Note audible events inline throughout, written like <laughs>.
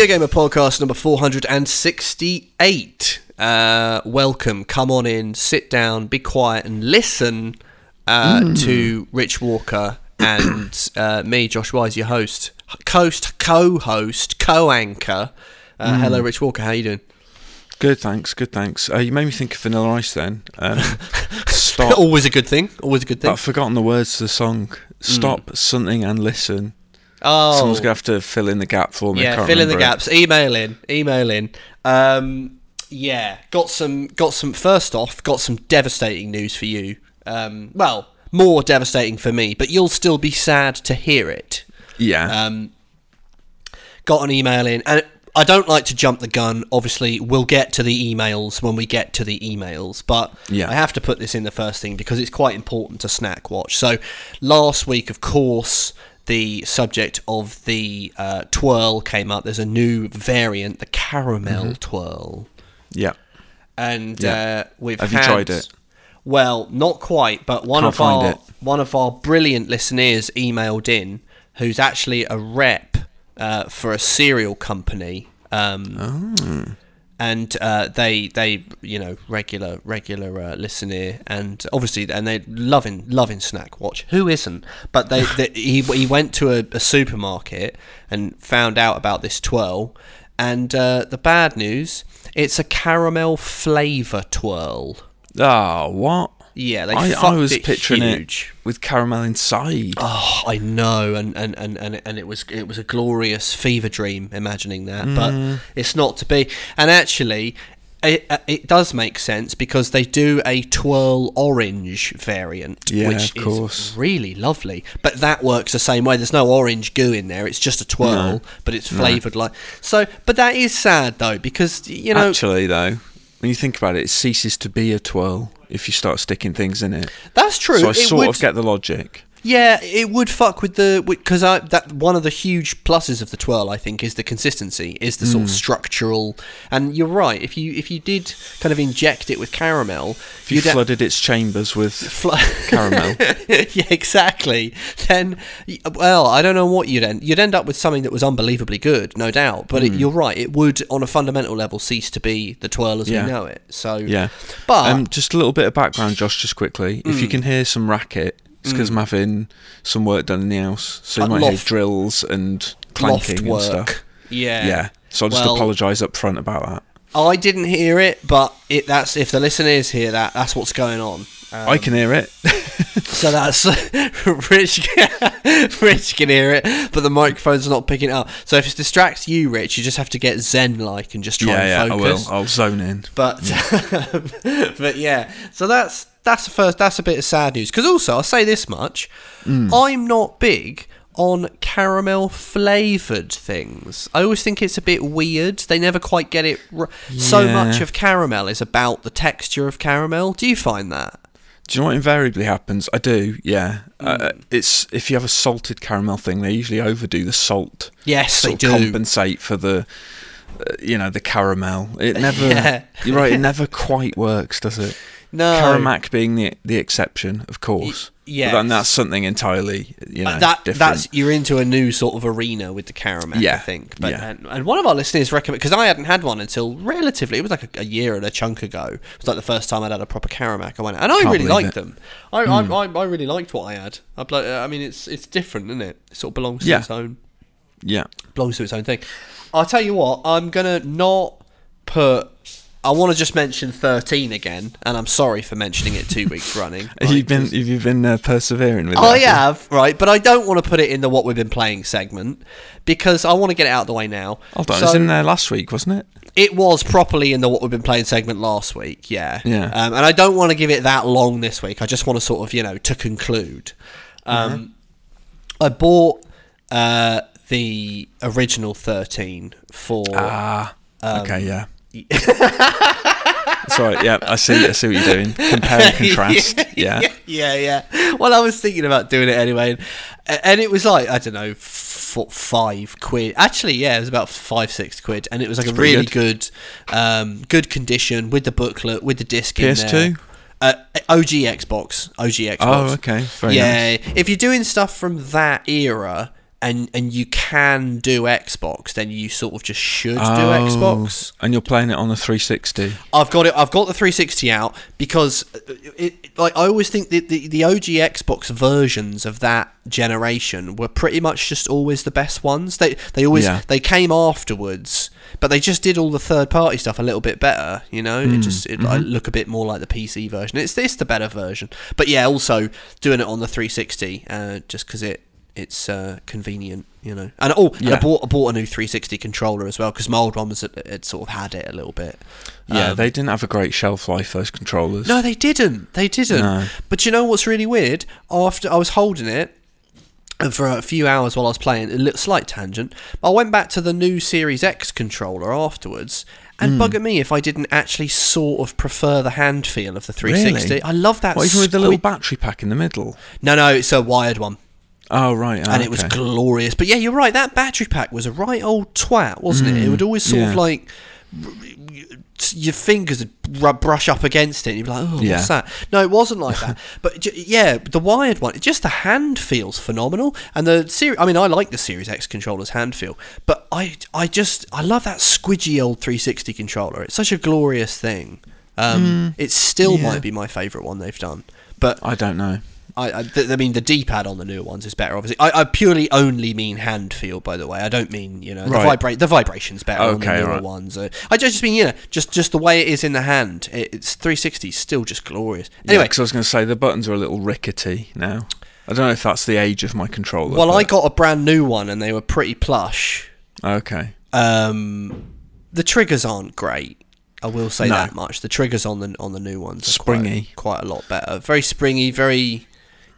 Video Gamer Podcast number 468. Uh, welcome. Come on in, sit down, be quiet, and listen uh, to Rich Walker <coughs> and uh, me, Josh Wise, your host, host, co-host, co-anchor. Uh, Hello, Rich Walker. How you doing? Good, thanks. Good, thanks. Uh, you made me think of Vanilla Ice then. Um, <laughs> stop. Always a good thing. Always a good thing. I've forgotten the words to the song. Stop something and listen. Oh, Someone's going to have to fill in the gap for me. Yeah. Fill in the gaps. Email in. Email in. Um, yeah. Got some. Got some. First off, got some devastating news for you. Um, well, more devastating for me, but you'll still be sad to hear it. Yeah. Um, got an email in, and I don't like to jump the gun. Obviously, we'll get to the emails when we get to the emails, but Yeah. I have to put this in the first thing because it's quite important to snack watch. So, last week, of course, the subject of the uh, twirl came up. There's a new variant, the caramel twirl, yeah. and Yeah. uh, we've Have you tried it? Well, not quite, but one Can't of our it. one of our brilliant listeners emailed in, who's actually a rep uh, for a cereal company. Um, Oh. And uh, they, they, you know, regular, regular uh, listener, and obviously, and they loving, loving Snack Watch. Who isn't? But they, <laughs> they he, he went to a, a supermarket and found out about this twirl. And uh, the bad news, it's a caramel flavour twirl. Oh, what? Yeah, they I, I was it picturing huge. it with caramel inside. Oh, I know, and, and, and, and, and it was it was a glorious fever dream imagining that, but Mm. it's not to be. And actually, it, uh, it does make sense because they do a twirl orange variant, Yeah, which of course. is really lovely. But that works the same way. There's no orange goo in there. It's just a twirl, No. but it's flavored like so. But that is sad though because you know Actually, though, when you think about it, it ceases to be a twirl if you start sticking things in it. that's true. So I It sort would- of get the logic. Yeah, it would fuck with the because I that one of the huge pluses of the twirl I think is the consistency, is the Hmm. sort of structural. And you're right. If you if you did kind of inject it with caramel, If you flooded its chambers with fl- caramel. <laughs> yeah, exactly. Then, well, I don't know what you'd end. You'd end up with something that was unbelievably good, no doubt. But Hmm. it, you're right. It would, on a fundamental level, cease to be the twirl as Yeah. we know it. So Yeah. but um, just a little bit of background, Josh, just quickly. If you Mm. can hear some racket, it's because I'm having some work done in the house. So you Uh, might hear drills and loft clanking and stuff. Yeah. Yeah. So I'll just Well, apologise up front about that. I didn't hear it, but it that's if the listeners hear that, that's what's going on. I can hear it. <laughs> So that's <laughs> Rich. <laughs> Rich can hear it, but the microphone's not picking it up. So if it distracts you, Rich, you just have to get zen-like and just try yeah, yeah, and I will. focus. I'll zone in. But but yeah, so that's that's the first. That's a bit of sad news because also I'll say this much: Mm. I'm not big on caramel flavored things. I always think it's a bit weird. They never quite get it. R- So much of caramel is about the texture of caramel. Do you find that? Do you know what invariably happens? I do, yeah. Mm. Uh, it's if you have a salted caramel thing, they usually overdo the salt. Yes, they do. compensate for the, uh, you know, the caramel. It <laughs> never. Yeah. You're right. It <laughs> never quite works, does it? No. Caramac being the the exception, of course. yeah, and that's something entirely, you know, Uh, that different. that's you're into a new sort of arena with the caramel, I think. But yeah. and, and one of our listeners recommend because I hadn't had one until relatively it was like a, a year and a chunk ago. It was like the first time I'd had a proper caramac. I went and I Can't really liked it. Hmm. them. I, I, I I really liked what I had. I, I mean it's it's different, isn't it? It sort of belongs to Yeah. its own yeah. belongs to its own thing. I'll tell you what, I'm gonna not put. I want to just mention 13 again, and I'm sorry for mentioning it two weeks running. <laughs> Right, you been you been uh, persevering with it. I have, right, but I don't want to put it in the what we've been playing segment because I want to get it out of the way now. Hold on, it was in there last week, wasn't it? it was properly in the what we've been playing segment last week, yeah. Yeah. Um, and I don't want to give it that long this week. I just want to sort of, you know, to conclude. Um, I bought uh, the original 13 for. Ah, Um, okay, yeah. <laughs> Sorry, yeah, I see. I see what you're doing. Compare and <laughs> contrast. Yeah, yeah, yeah. Well, I was thinking about doing it anyway, and, and it was like I don't know, f- five quid. Actually, yeah, it was about five, six quid, and it was like a really good, um, good condition with the booklet, with the disc in PS2? there. Uh, OG Xbox, OG Xbox. Oh, okay. Very yeah, nice. if you're doing stuff from that era, and and you can do Xbox, then you sort of just should do Oh, Xbox. And you're playing it on the 360. I've got it. I've got the 360 out because uh, it, it like I always think that the, the OG Xbox versions of that generation were pretty much just always the best ones. They they always Yeah. they came afterwards, but they just did all the third party stuff a little bit better. You know, it hmm, just it mm-hmm. like, look a bit more like the PC version. It's it's the better version. But yeah, also doing it on the 360 uh, just because it it's uh, convenient, you know. And oh, and I bought I bought a new 360 controller as well because my old one was it, it sort of had it a little bit. Yeah, Um, they didn't have a great shelf life, those controllers. no, they didn't. They didn't. No. But you know what's really weird? After I was holding it and for a few hours while I was playing, a little slight tangent. I went back to the new Series X controller afterwards, and Hmm. bug at me if I didn't actually sort of prefer the hand feel of the 360. Really? I love that. What, even with the little battery pack in the middle? no, no, it's a wired one, Oh, right. ah, and it was glorious. But yeah, you're right. That battery pack was a right old twat, wasn't it? It would always sort of Hmm. like your fingers would brush up against it and you'd be like, oh, Yeah. what's that? No, it wasn't like that. <laughs> but j- yeah, the wired one, just the hand feels phenomenal. And the Series, I mean, I like the Series X controller's hand feel, but I, I just, I love that squidgy old 360 controller. It's such a glorious thing. Um, it still yeah. might be my favourite one they've done. But I don't know. I, I, th- I mean, the D-pad on the newer ones is better. Obviously, I, I purely only mean hand feel. By the way, I don't mean you know the Right. vibrate. The vibration's better on the newer right. ones. Uh, I just mean you know just just the way it is in the hand. It, it's 360 still just glorious. Anyway, because I was going to say the buttons are a little rickety now. I don't know if that's the age of my controller. well, I got a brand new one and they were pretty plush. Okay. Um, the triggers aren't great. I will say No. that much. The triggers on the on the new ones are Springy. quite, quite a lot better. Very springy, very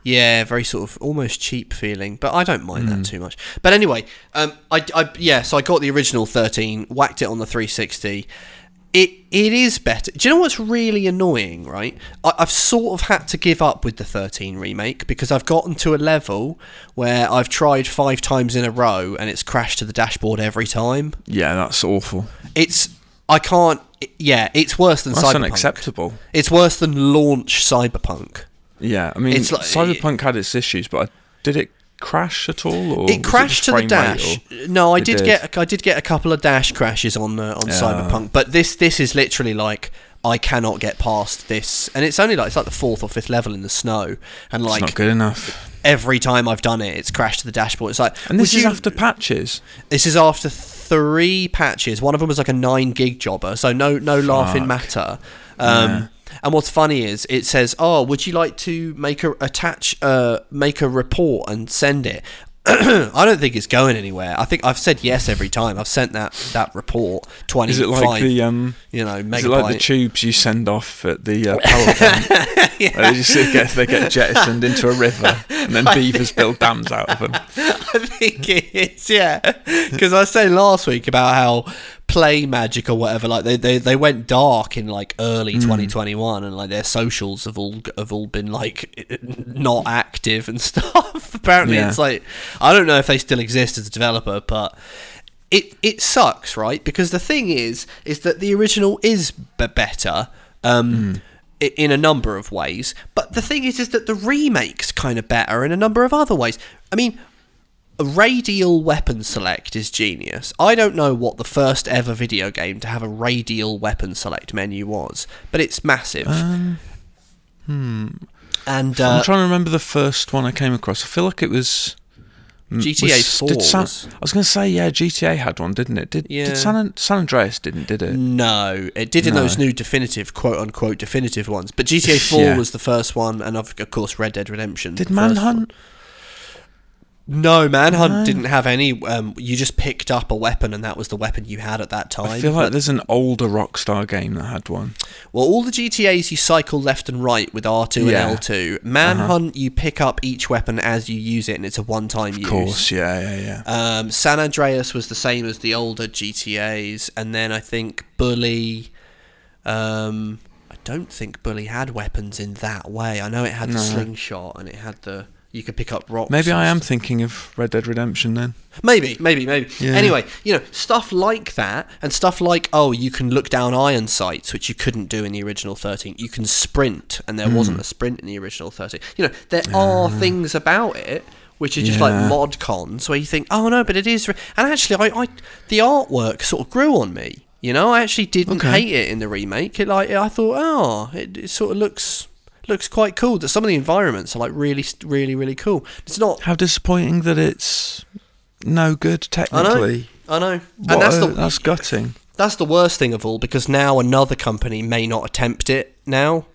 yeah, very sort of almost cheap feeling. But I don't mind Hmm. that too much. But anyway, um, I, I yeah, so I got the original 13, whacked it on the 360. It it is better. Do you know what's really annoying? Right, I, I've sort of had to give up with the 13 remake because I've gotten to a level where I've tried five times in a row and it's crashed to the dashboard every time. Yeah, that's awful. It's I can't. Yeah, it's worse than That's Cyberpunk. unacceptable. It's worse than launch Cyberpunk. Yeah, I mean, It's like- Cyberpunk had its issues, but I, did it crash at all? Or It crashed just to the dash. No, I did, did. get I did get a couple of dash crashes on uh, on Yeah. Cyberpunk, but this this is literally like I cannot get past this, and it's only like it's like the fourth or fifth level in the snow, and It's like not good enough. every time I've done it, it's crashed to the dashboard. It's like And this is you- after patches. This is after three patches. One of them was like a nine gig jobber, so no no laughing matter. Um, Yeah. And what's funny is it says, "Oh, would you like to make a attach uh, make a report and send it?" <clears throat> I don't think it's going anywhere. I think I've said yes every time. I've sent that that report twenty Is it like the um? you know, Is it like the tubes you send off at the uh, <laughs> power plant? Where they just get they get jettisoned into a river, and then <laughs> beavers build dams out of them. <laughs> I think it is, yeah. Because I said last week about how Play Magic or whatever, like they, they, they went dark in like early 2021, and like their socials have all have all been like <laughs> not active and <laughs> stuff. Apparently, Yeah. it's like I don't know if they still exist as a developer, but. It, it sucks, right? Because the thing is, is that the original is b- better, um, i- in a number of ways. But the thing is, is that the remake's kind of better in a number of other ways. I mean, a radial weapon select is genius. I don't know what the first ever video game to have a radial weapon select menu was, but it's massive. Um, hmm. and I'm uh, trying to remember the first one I came across. I feel like it was mm, GTA was- 4 Did San, I was going to say yeah, GTA had one, didn't it? Did, Yeah. did San, San Andreas didn't, did it? no, it did in No. those new definitive, quote unquote, definitive ones. But GTA 4 Yeah. was the first one, and of, of course, Red Dead Redemption. Did. Manhunt? No, Manhunt No. didn't have any. Um, you just picked up a weapon, and that was the weapon you had at that time. I feel like But- there's an older Rockstar game that had one. Well, all the GTA's you cycle left and right with R2 Yeah. Uh-huh. and L2. Manhunt, you pick up each weapon as you use it, and it's a one-time Of use. Of course, yeah, yeah, yeah. Um, San Andreas was the same as the older GTA's, and then I think Bully. Um, I don't think Bully had weapons in that way. I know it had the slingshot and it had the. You could pick up rocks. Maybe I am stuff. thinking of Red Dead Redemption then. Maybe, maybe, maybe. Yeah. Anyway, you know, stuff like that, and stuff like, oh, you can look down iron sights, which you couldn't do in the original 13. You can sprint, and there Hmm. wasn't a sprint in the original 13. You know, there are Ah. things about it which are just Yeah. like mod cons where you think, oh no, but it is. Re-. And actually, I, I the artwork sort of grew on me. You know, I actually didn't Okay. hate it in the remake. It like I thought, oh, it, it sort of looks looks quite cool. That some of the environments are like really, really, really cool. It's not. How disappointing that it's no good technically. I know. I know, What and that's a- the that's gutting. that's the worst thing of all because now another company may not attempt it now.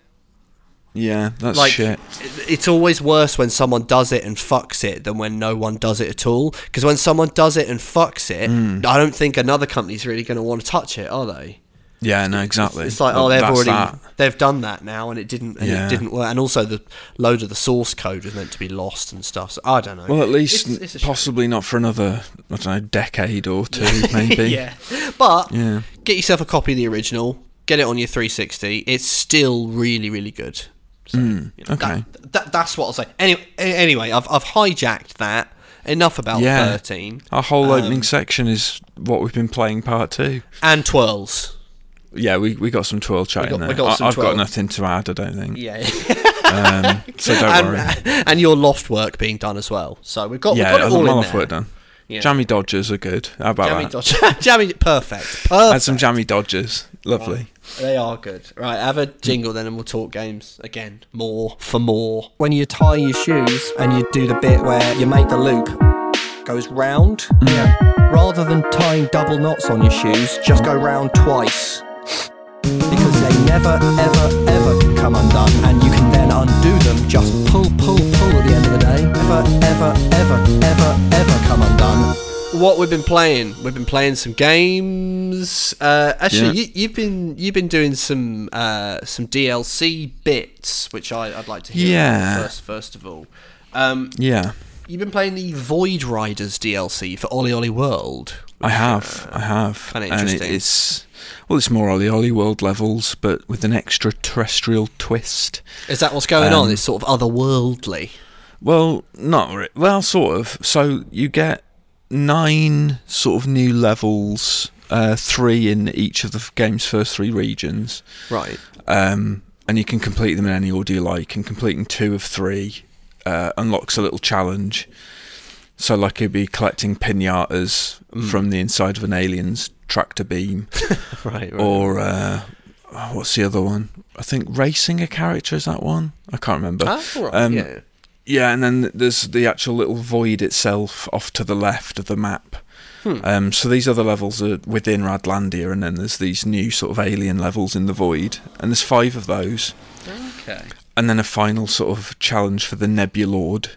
Yeah, that's like shit. it- it's always worse when someone does it and fucks it than when no one does it at all because when someone does it and fucks it Hmm. i don't think another company's really going to want to touch it are they Yeah, no, exactly. it's like Well, oh they've already that. they've done that now and it didn't and Yeah. it didn't work and also the load of the source code was meant to be lost and stuff so i don't know Well, at least It's- it's possibly not for another, I don't know, decade or two, <laughs> maybe. yeah but Yeah. get yourself a copy of the original get it on your 360 it's still really really good so, you know, okay. that, that, that's what i'll say anyway, anyway I've, I've hijacked that enough about Yeah. 13 Our whole Um, opening section is what we've been playing part two. and twirls Yeah, we, we got some twirl chat got- in there. got I, twirl. got nothing to add, I don't think. yeah Um, so don't <laughs> worry. and, and your loft work being done as well so we've got, Yeah, we've got it all in Moloch there work done. Yeah. Jammy Dodgers are good. How about jammy that? dodge <laughs> jammy perfect perfect Had some Jammy Dodgers. Lovely. They are good. Right, have a jingle then and we'll talk games again. More for more. When you tie your shoes and you do the bit where you make the loop goes round, yeah. rather than tying double knots on your shoes, just go round twice. Because they never, ever, ever come undone, and you can then undo them. Just pull, pull, pull at the end of the day. Never, ever, ever, ever, ever come undone. What we've been playing, we've been playing some games. Uh, actually, Yeah. you, you've been you've been doing some uh, some DLC bits, which I, I'd like to hear. Yeah. First, first of all, um, Yeah, you've been playing the Void Riders DLC for OlliOlli World. I have. I have. kinda And it's well, it's more OlliOlli World levels, but with an extraterrestrial twist. Is that what's going on? Um, It's sort of otherworldly. Well, not re- well, sort of. So you get nine sort of new levels, uh, three in each of the game's first three regions, Right. um, and you can complete them in any order you like. And completing two of three uh, unlocks a little challenge. So, like, you'd be collecting pinatas from the inside of an alien's tractor beam, <laughs> Right. right. or uh, oh, what's the other one? I think racing a character is that one. I can't remember. Ah, right, um, yeah. Yeah, and then there's the actual little void itself off to the left of the map. Um, so these other levels are within Radlandia, and then there's these new sort of alien levels in the void, and there's five of those, Okay. and then a final sort of challenge for the Nebulord,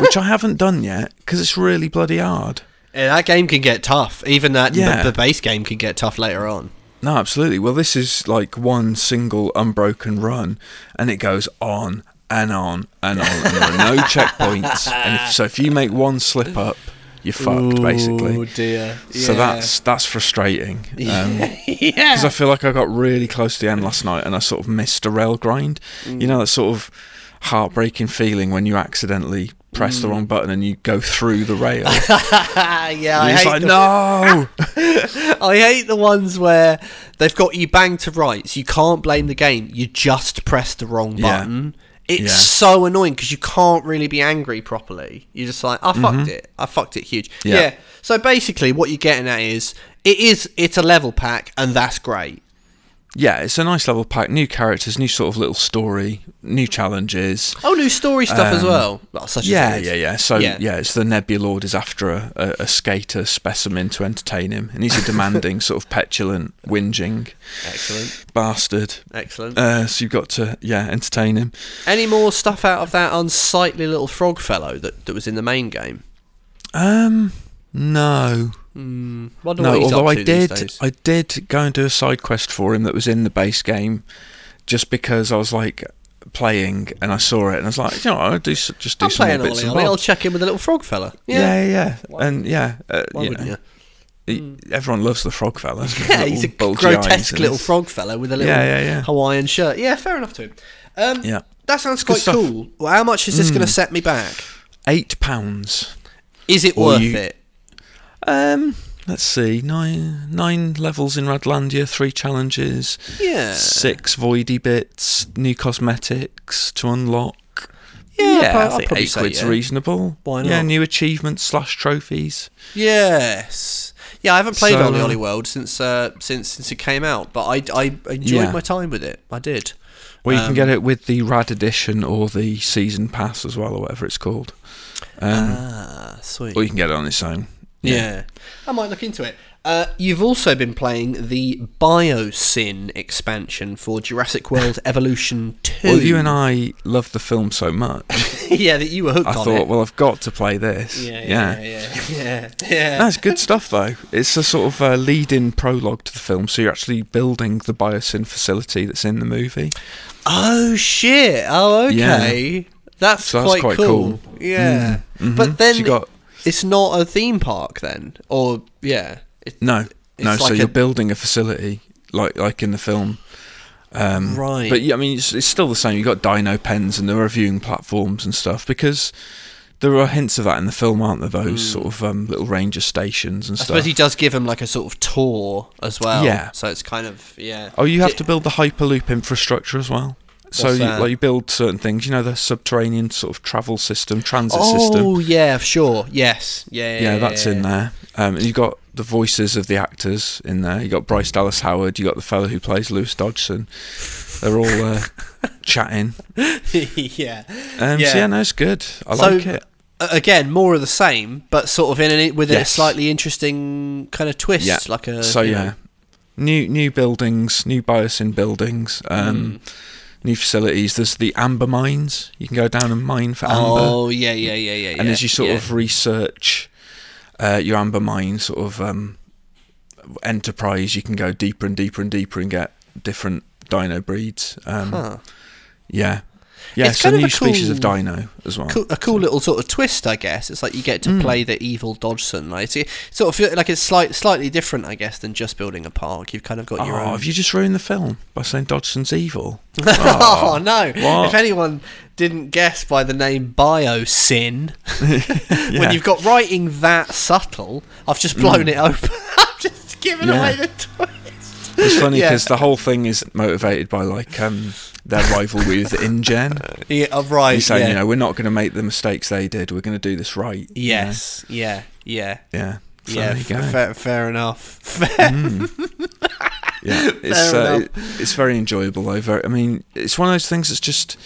which I haven't done yet because it's really bloody hard. Yeah, that game can get tough. Even that Yeah. the, the base game can get tough later on. No, absolutely. Well, this is like one single unbroken run, and it goes on and on and on, and there are no <laughs> checkpoints. And if, so, if you make one slip up, you're fucked, basically. Oh dear. So that's that's frustrating. <laughs> Um, yeah. because I feel like I got really close to the end last night and I sort of missed a rail grind. You know that sort of heartbreaking feeling when you accidentally press the wrong button and you go through the rail. <laughs> yeah, I And it's hate like, the- no. <laughs> I hate the ones where they've got you banged to rights. You can't blame the game. You just pressed the wrong Yeah. button. It's Yeah. so annoying because you can't really be angry properly. You're just like, I fucked it. I fucked it huge. Mm-hmm. Yeah. Yeah. So basically, what you're getting at is it is it's a level pack, and that's great. Yeah, it's a nice level pack. New characters, new sort of little story, new challenges. Oh, new story stuff as Um, well. Well, such Yeah, yeah, yeah. So Yeah. yeah. it's the Nebulord is after a, a, a skater specimen to entertain him, and he's a demanding, <laughs> sort of petulant, whinging Excellent, bastard. excellent. Uh, so you've got to yeah entertain him. Any more stuff out of that unsightly little frog fellow that, that was in the main game? Um, no, Hmm. Wonder no. what he's Although up I to these did. I did go and do a side quest for him that was in the base game, just because I was like playing and I saw it and I was like, you know, I'll do just do I'm some more playing bits and Ollie. I'll bobs. check in with the little frog fella. Yeah, yeah, yeah. and yeah, uh, Why you wouldn't know, you? everyone loves the frog fella. <laughs> Yeah, he's a Little bulgy eyes grotesque little frog fella with a little Yeah, yeah, yeah. Hawaiian shirt. Yeah, fair enough to him. Um, Yeah, That sounds quite. Hmm. cool. Well, how much is this going to set me back? eight pounds. Is it Or worth you- it? Um, let's see, nine nine levels in Radlandia, three challenges, Yeah. six voidy bits, new cosmetics to unlock. Yeah, I'll, I'll I think probably eight quid's yeah. reasonable. Why not? Yeah, new achievements slash trophies. Yes. Yeah, I haven't played So, Ollie uh, Ollie World since uh, since since it came out, but I, I enjoyed Yeah. my time with it. I did. Well, you Um, can get it with the Rad Edition or the Season Pass as well, or whatever it's called. Um, ah, sweet. or you can get it on its own. Yeah. I might look into it. Uh, you've also been playing the Biosyn expansion for Jurassic <laughs> World Evolution 2. Well, you and I love the film so much. <laughs> yeah, that you were hooked I on thought, it. well, I've got to play this. yeah, yeah, yeah, yeah, yeah. <laughs> That's good stuff, though. It's a sort of uh, lead-in prologue to the film, so you're actually building the biosyn facility that's in the movie. Oh shit! Oh okay, that's, So that's quite, quite cool. cool. Yeah, Mhm. but then So you got it's not a theme park then, or yeah, it, no, no. It's so like you're building a facility like like in the film. Um, Right. But yeah, I mean, it's, it's still the same. You've got dino pens and the are viewing platforms and stuff because there are hints of that in the film, aren't there? Those sort of um, little ranger stations and Hmm. I stuff. suppose he does give him like a sort of tour as well. Yeah. so it's kind of yeah. Oh, you have Di- to build the hyperloop infrastructure as well. So you, like you build certain things, you know, the subterranean sort of travel system, transit system. Oh yeah, sure. Yes, yeah, yeah. Yeah, that's in there. Um, and you got the voices of the actors in there. You got Bryce Dallas Howard. You got the fellow who plays Lewis Dodgson. They're all uh, <laughs> chatting. <laughs> yeah. Um, Yeah. So yeah, no, it's good. I So- like it. Again, more of the same, but sort of in an, with a slightly interesting kind of twist, Yeah. like a. So yeah, know- new new buildings, new biosyn buildings, um, Mm. New facilities. There's the amber mines. You can go down and mine for amber. Oh yeah, yeah, yeah, yeah. and yeah, as you sort yeah. of research uh, your amber mine sort of um, enterprise, you can go deeper and deeper and deeper and get different dino breeds. Um, Huh. Yeah, yeah. It's so kind of new a species of dino as well. cool, a cool little sort of twist, I guess. It's like you get to Mm. play the evil Dodgson. Like it's, it sort of feel like it's slight, slightly different, I guess, than just building a park. You've kind of got Oh, your own. have you just ruined the film by saying Dodgson's evil? oh, <laughs> Oh, no! what? If anyone didn't guess by the name Biosyn, <laughs> Yeah. when you've got writing that subtle, I've just blown it open. <laughs> I've just given Mm. Yeah. away the twist. It's funny Yeah. because the whole thing is motivated by like um, their rivalry with InGen. <laughs> Yeah, oh, right. He's saying, yeah. you know, we're not going to make the mistakes they did. We're going to do this right. you know? yes. Yeah. Yeah. Yeah. So yeah. f- fair, fair enough. Fair. Yeah, <laughs> it's Fair uh, it, it's very enjoyable though. Very, I mean, it's one of those things that's just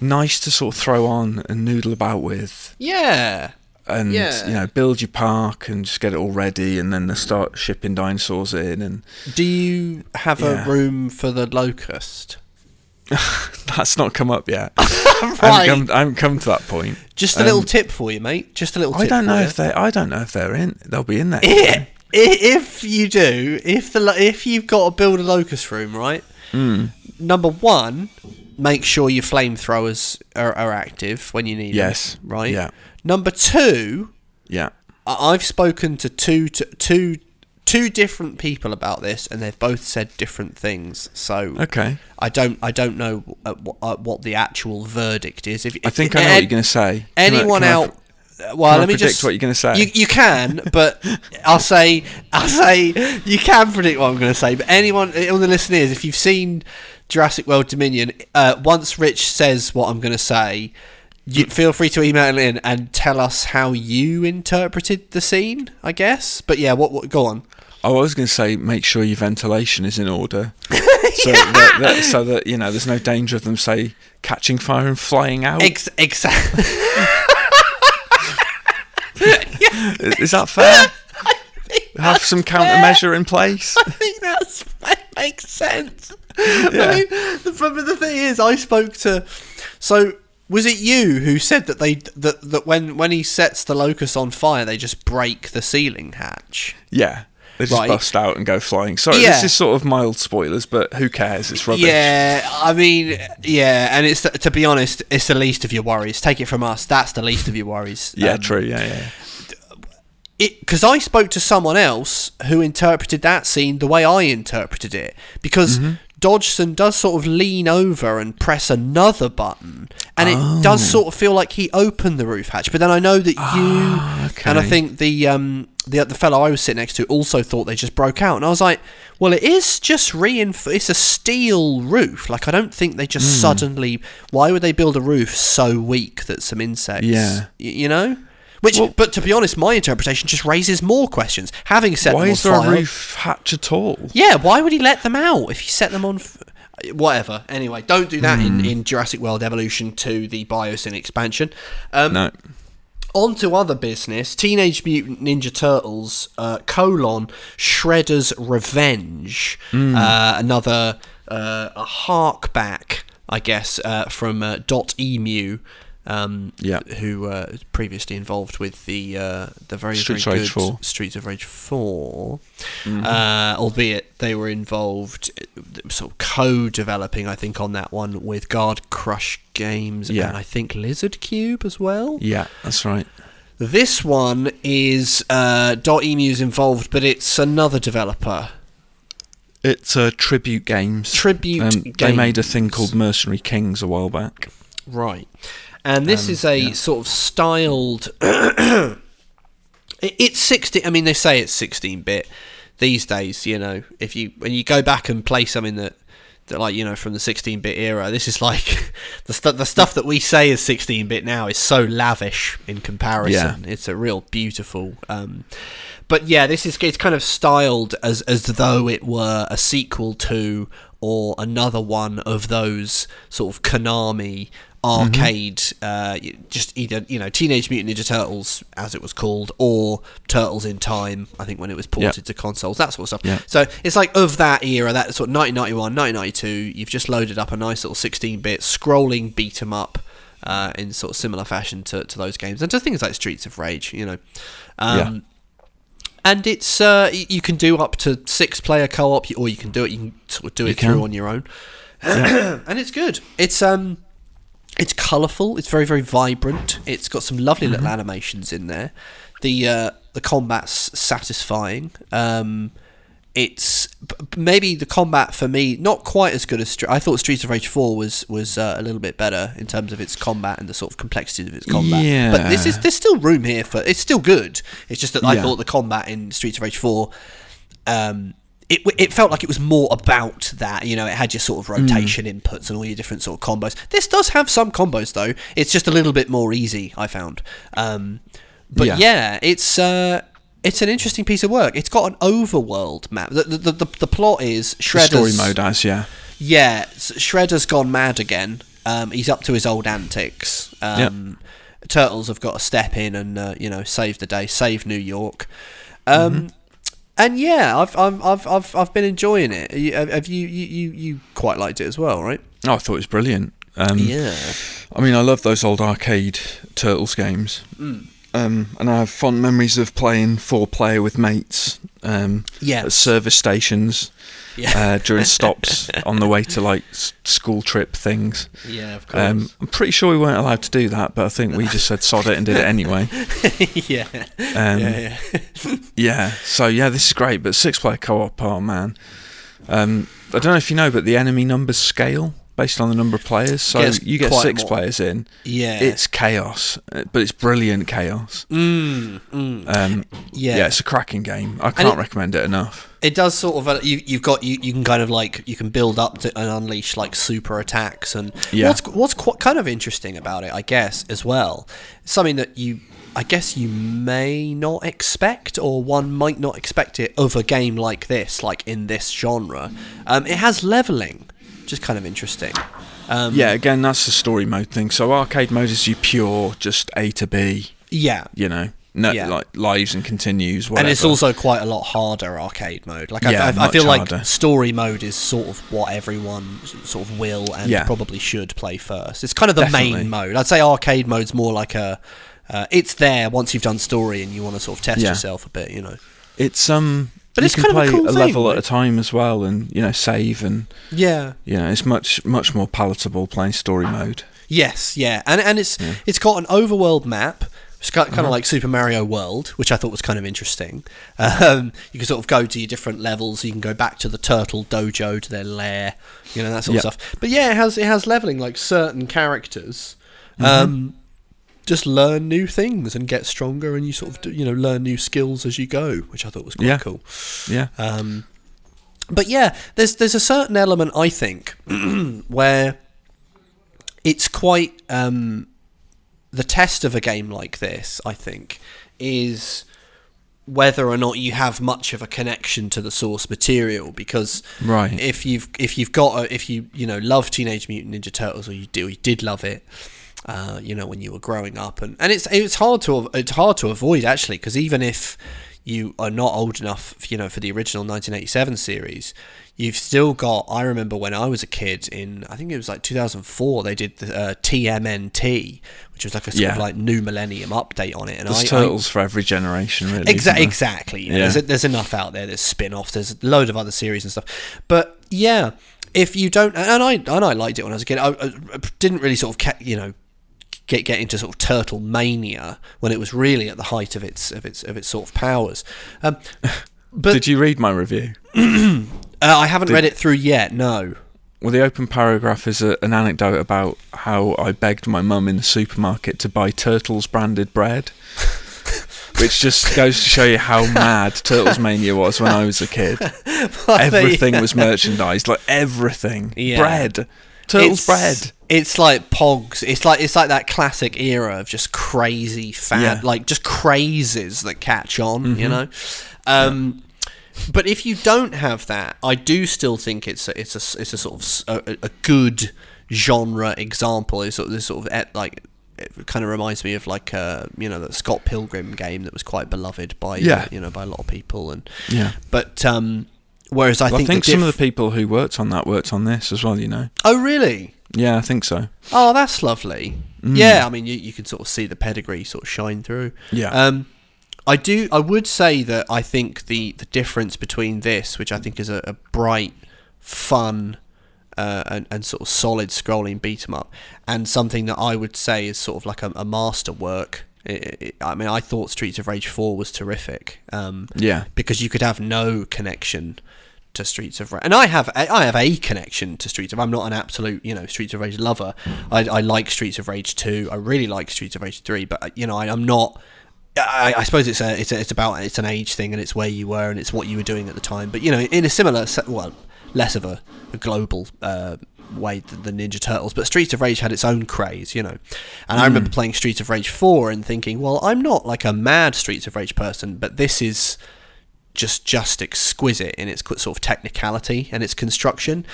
nice to sort of throw on and noodle about with, Yeah. and Yeah. you know, build your park and just get it all ready, and then they start shipping dinosaurs in, and Do you have Yeah. a room for the locust? <laughs> that's not come up yet. <laughs> Right. I, haven't come, I haven't come to that point. Just a little Um, tip for you, mate. Just a little tip. I don't know you. if they. I don't know if they're in. They'll be in there. If you do, if the if you've got to build a locust room, right? Mm. Number one, make sure your flamethrowers are, are active when you need Yes. them. Yes. Right. Yeah. Number two, Yeah. I've spoken to two to two two different people about this, and they've both said different things. So Okay. I don't I don't know uh, what, uh, what the actual verdict is. If, I if- think I know ed- what you're going to say. Can I- anyone can I out. pr- well, can I let me predict just. what you're going to say? You, you can, but <laughs> I'll say I'll say you can predict what I'm going to say. But anyone, all the listeners, if you've seen Jurassic World Dominion, uh, once Rich says what I'm going to say, you feel free to email in and tell us how you interpreted the scene. I guess, but yeah, what? what go on. I was going to say, make sure your ventilation is in order, <laughs> so that, that so that you know there's no danger of them say catching fire and flying out. Ex- exactly. is, is that fair? <laughs> Have some countermeasure in place. I think that's that makes sense. I mean, the, but the thing is, I spoke to. So was it you who said that they that that when when he sets the locust on fire, they just break the ceiling hatch? Yeah, they just Right. bust out and go flying. Sorry, Yeah. this is sort of mild spoilers, but who cares? It's rubbish. Yeah, I mean, yeah, and it's to be honest, it's the least of your worries. Take it from us, that's the least of your worries. Yeah, Um, true. Yeah, yeah. because I spoke to someone else who interpreted that scene the way I interpreted it. Because Mm-hmm. Dodgson does sort of lean over and press another button, and it does Oh. sort of feel like he opened the roof hatch. But then I know that you Ah, and I think the um, the the fellow I was sitting next to also thought they just broke out, and I was like, "Well, it is just reinf- It's a steel roof. Like, I don't think they just Hmm. suddenly. Why would they build a roof so weak that some insects? Yeah. y- you know." Which, Well- but to be honest, my interpretation just raises more questions. Having set Why them on is there fire, a roof hatch at all? yeah, why would he let them out if he set them on? F- Whatever. Anyway, don't do that Hmm. in, in Jurassic World Evolution 2, the Biosyn expansion. Um, No. On to other business. Teenage Mutant Ninja Turtles, uh, colon, Shredder's Revenge. Hmm. Uh, another, uh, a hark back, I guess, uh, from uh, Dotemu. Um, Yeah. who uh, was previously involved with the uh, the very Streets very Rage good 4. Streets of Rage 4 Mm-hmm. uh, albeit they were involved sort of co-developing I think on that one with Guard Crush Games Yeah. and I think Lizardcube as well Yeah, that's right. this one is uh, Dotemu's involved but it's another developer It's uh, Tribute Games. Tribute Um, They made a thing called Mercenary Kings a while back. Right. And this Um, is a yeah. sort of styled. <clears throat> it's 16. I mean, they say it's 16 bit these days, you know. If you when you go back and play something that. That like you know from the 16-bit era, this is like <laughs> the stu- the stuff that we say is 16-bit now is so lavish in comparison. It's a real beautiful. Um, but yeah, this is it's kind of styled as as though it were a sequel to or another one of those sort of Konami arcade, uh, just either you know Teenage Mutant Ninja Turtles as it was called, or Turtles in Time. I think when it was ported to consoles, that sort of stuff. Yeah. So it's like of that era, that sort of 1991, 1992. You've just loaded up a nice little 16-bit scrolling beat 'em up. Uh, in sort of similar fashion to, to those games and to things like Streets of Rage, you know, um, Yeah. and it's uh, you can do up to six player co-op, or you can do it. You can sort of do it can. through on your own, <coughs> and it's good. It's um, it's colourful. It's very very vibrant. It's got some lovely little animations in there. The uh, the combat's satisfying. Um, it's maybe the combat for me not quite as good as I thought Streets of Rage Four was was uh, a little bit better in terms of its combat and the sort of complexity of its combat. Yeah. But this is Yeah. there's still room here for it's still good. It's just that I thought the combat in Streets of Rage Four, um, it it felt like it was more about that. You know, it had your sort of rotation inputs and all your different sort of combos. This does have some combos though. It's just a little bit more easy. I found. Um, but yeah, Yeah. it's uh, it's an interesting piece of work. It's got an overworld map. The the, the, the plot is The Shredder's story mode as, yeah. yeah, Shredder's gone mad again. Um, he's up to his old antics. Um, Turtles have got to step in and uh, you know save the day, save New York. Um, Mm-hmm. And yeah, I've, I've I've I've I've been enjoying it. You- Have you you you, you quite liked it as well, right? Oh, I thought it was brilliant. Um, Yeah. I mean, I love those old arcade Turtles games. Mm. Um, and I have fond memories of playing four player with mates um, Yeah. at service stations Yeah. uh, during <laughs> stops on the way to like school trip things. yeah, of Um, I'm pretty sure we weren't allowed to do that, but I think we just said sod it and did it anyway. <laughs> yeah. Um, yeah. Yeah. <laughs> Yeah, so yeah, this is great, but six player co op, oh man. Um, I don't know if you know, but the enemy numbers scale based on the number of players. So Gets you get six more- players in, Yeah. it's chaos, uh, but it's brilliant chaos. mm, mm. Um, Yeah. yeah. it's a cracking game. I can't it- recommend it enough. It does sort of. Uh, you you've got you, you can kind of like you can build up to and unleash like super attacks and Yeah. what's what's quite kind of interesting about it, I guess, as well. Something that you I guess you may not expect, or one might not expect it of a game like this, like in this genre. Um, it has leveling, which is kind of interesting. Um, Yeah, again, that's the story mode thing. So arcade mode is you pure just A to B, yeah. you know, no, Yeah. like lives and continues. Whatever. And it's also quite a lot harder arcade mode. Like Yeah, I, I, I feel like story mode is sort of what everyone sort of will and Yeah. probably should play first. It's kind of the Definitely. main mode. I'd say arcade mode's more like a. Uh, it's there once you've done story and you want to sort of test Yeah. yourself a bit, you know. it's um, But you it's can kind of a play cool a thing, level at right? a time as well, and you know, save and Yeah. you know, it's much much more palatable playing story mode. Yes, yeah, and and it's it's got an overworld map. It's kind of like Super Mario World, which I thought was kind of interesting. <laughs> Um, you can sort of go to your different levels. You can go back to the turtle dojo to their lair, you know that sort Yeah. of stuff. But yeah, it has it has leveling like certain characters. Um, just learn new things and get stronger, and you sort of do- you know learn new skills as you go, which I thought was quite Yeah. cool. Yeah. Um, but yeah, there's there's a certain element I think <clears throat> where it's quite um, the test of a game like this. I think is whether or not you have much of a connection to the source material because Right. if you've if you've got a, if you you know love Teenage Mutant Ninja Turtles or you do you did love it uh, you know when you were growing up and, and it's it's hard to it's hard to avoid actually because even if you are not old enough you know for the original 1987 series you've still got I remember when I was a kid in I think it was like 2004 they did the uh, TMNT which was like a sort of like new millennium update on it and There's I, I turtles for every generation, really. Exa- exactly. You know, Yeah. there's, there's enough out there. There's spin-offs. There's a load of other series and stuff. But yeah, if you don't, and I and I liked it when I was a kid. I, I didn't really sort of ca- you know get get into sort of turtle mania when it was really at the height of its of its of its sort of powers. Um, <laughs> but Did you read my review? <clears throat> uh, I haven't read it through yet. No. Well, the open paragraph is a, an anecdote about how I begged my mum in the supermarket to buy Turtles branded bread, <laughs> which just goes to show you how mad Turtles Mania was when I was a kid. <laughs> Everything was merchandised, like everything. Yeah. Bread, Turtles it's, bread. It's like Pogs. It's like it's like that classic era of just crazy fad, Yeah. like just crazes that catch on. Mm-hmm. You know. Um, But if you don't have that, I do still think it's a, it's a it's a sort of a good genre example. It's sort of this sort of et- like it kind of reminds me of like uh, you know the Scott Pilgrim game that was quite beloved by Yeah. you know by a lot of people and Yeah. but um, whereas I Well, I think, think some diff- of the people who worked on that worked on this as well. You know. oh really Yeah, I think so. Oh, that's lovely. Mm. Yeah, I mean, you, you can sort of see the pedigree sort of shine through. Yeah. Um, I do. I would say that I think the the difference between this, which I think is a, a bright, fun, uh, and, and sort of solid scrolling beat 'em up, and something that I would say is sort of like a, a masterwork. I mean, I thought Streets of Rage Four was terrific. Um, Yeah. because you could have no connection to Streets of Rage, and I have I have a connection to Streets of. I'm not an absolute you know Streets of Rage lover. I, I like Streets of Rage two. I really like Streets of Rage three, but you know I, I'm not. I, I suppose it's a, it's a, it's about it's an age thing and it's where you were and it's what you were doing at the time. But you know, in a similar well, less of a, a global uh, way than the Ninja Turtles, but Streets of Rage had its own craze, you know. And I remember playing Streets of Rage four and thinking, well, I'm not like a mad Streets of Rage person, but this is just just exquisite in its sort of technicality and its construction.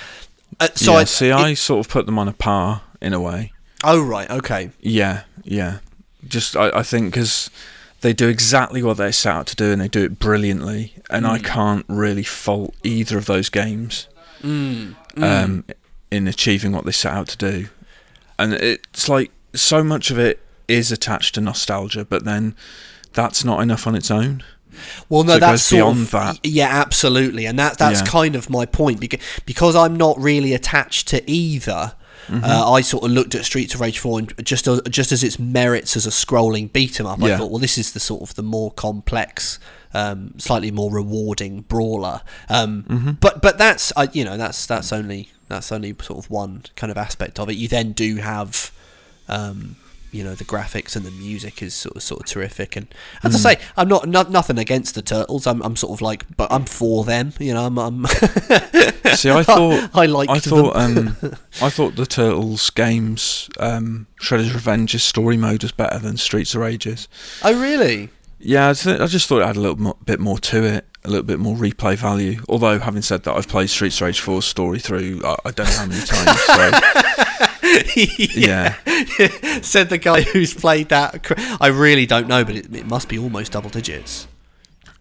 Uh, so yeah, I see, it- I sort of put them on a par in a way. oh right, okay, Yeah, yeah. Just I, I think because they do exactly what they set out to do and they do it brilliantly, and Mm. I can't really fault either of those games mm, um, in achieving what they set out to do. And it's like so much of it is attached to nostalgia, but then that's not enough on its own. Well, no, So that's sort beyond of, that. Yeah, absolutely, and that that's Yeah. kind of my point because because I'm not really attached to either. Mm-hmm. Uh, I sort of looked at Streets of Rage 4 and just as, just as its merits as a scrolling beat 'em up, I thought, well, this is the sort of the more complex, um, slightly more rewarding brawler. Um, Mm-hmm. But but that's I, you know that's that's only that's only sort of one kind of aspect of it. You then do have. Um, you know the graphics and the music is sort of sort of terrific and as Hmm. I say I'm not, not nothing against the turtles I'm, I'm sort of like but I'm for them you know I'm, I'm <laughs> See, <laughs> I thought I liked I thought um, <laughs> I thought the Turtles games um, Shredder's Revenge's story mode was better than Streets of Rage's. oh really Yeah, I, th- I just thought it had a little mo- bit more to it, a little bit more replay value. Although, having said that, I've played Streets of Rage 4's story through I, I don't know how many times. So, <laughs> yeah. <laughs> said the guy who's played that I really don't know but it, it must be almost double digits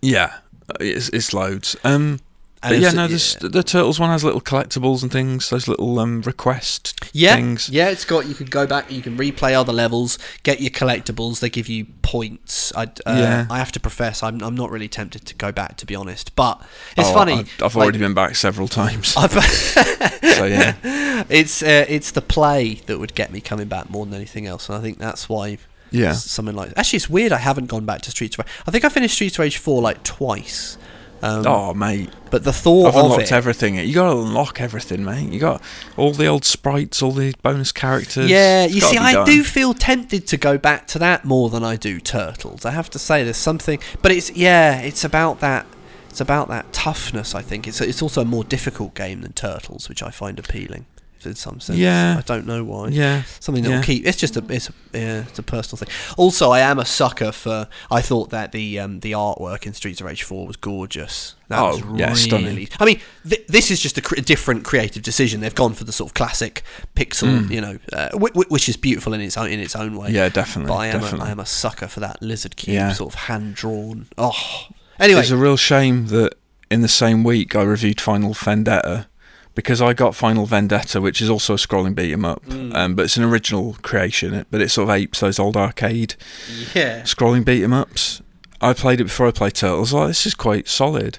yeah, it's, it's loads. Um, but yeah, no, the Turtles one has little collectibles and things, those little um, request yeah things. yeah it's got you can go back you can replay other levels get your collectibles they give you points I, uh, Yeah. I have to profess I'm, I'm not really tempted to go back to be honest but it's Oh, funny I've, I've like- already been back several times. <laughs> I've- <laughs> so yeah, <laughs> it's uh, it's the play that would get me coming back more than anything else, and I think that's why. Yeah. something like actually, it's weird. I haven't gone back to Streets of Rage. I think I finished Streets of Rage four like twice, Um, oh, mate, But the thought I've of unlocked it, everything. You got to unlock everything, mate. You got all the old sprites, all the bonus characters. Yeah, It's you see, I done. do feel tempted to go back to that more than I do Turtles. I have to say, there's something, but it's yeah, it's about that. It's about that toughness. I think it's it's also a more difficult game than Turtles, which I find appealing in some sense. Yeah. I don't know why. Yeah, Something that yeah. will keep. It's just a. It's a. Yeah, it's a personal thing. Also, I am a sucker for. I thought that the um, the artwork in Streets of Rage Four was gorgeous. That Oh, was yeah, really. stunning. I mean, th- this is just a cr- different creative decision. They've gone for the sort of classic pixel, you know, uh, w- w- which is beautiful in its own in its own way. Mm. Yeah, definitely. But I am, a, definitely. I am a sucker for that Lizardcube, Yeah. sort of hand drawn. Oh, anyway, It's a real shame that in the same week I reviewed Final Vendetta because I got Final Vendetta, which is also a scrolling beat 'em up, Mm. um, but it's an original creation. But it sort of apes those old arcade yeah, scrolling beat 'em ups. I played it before I played Turtles. I was like, this is quite solid.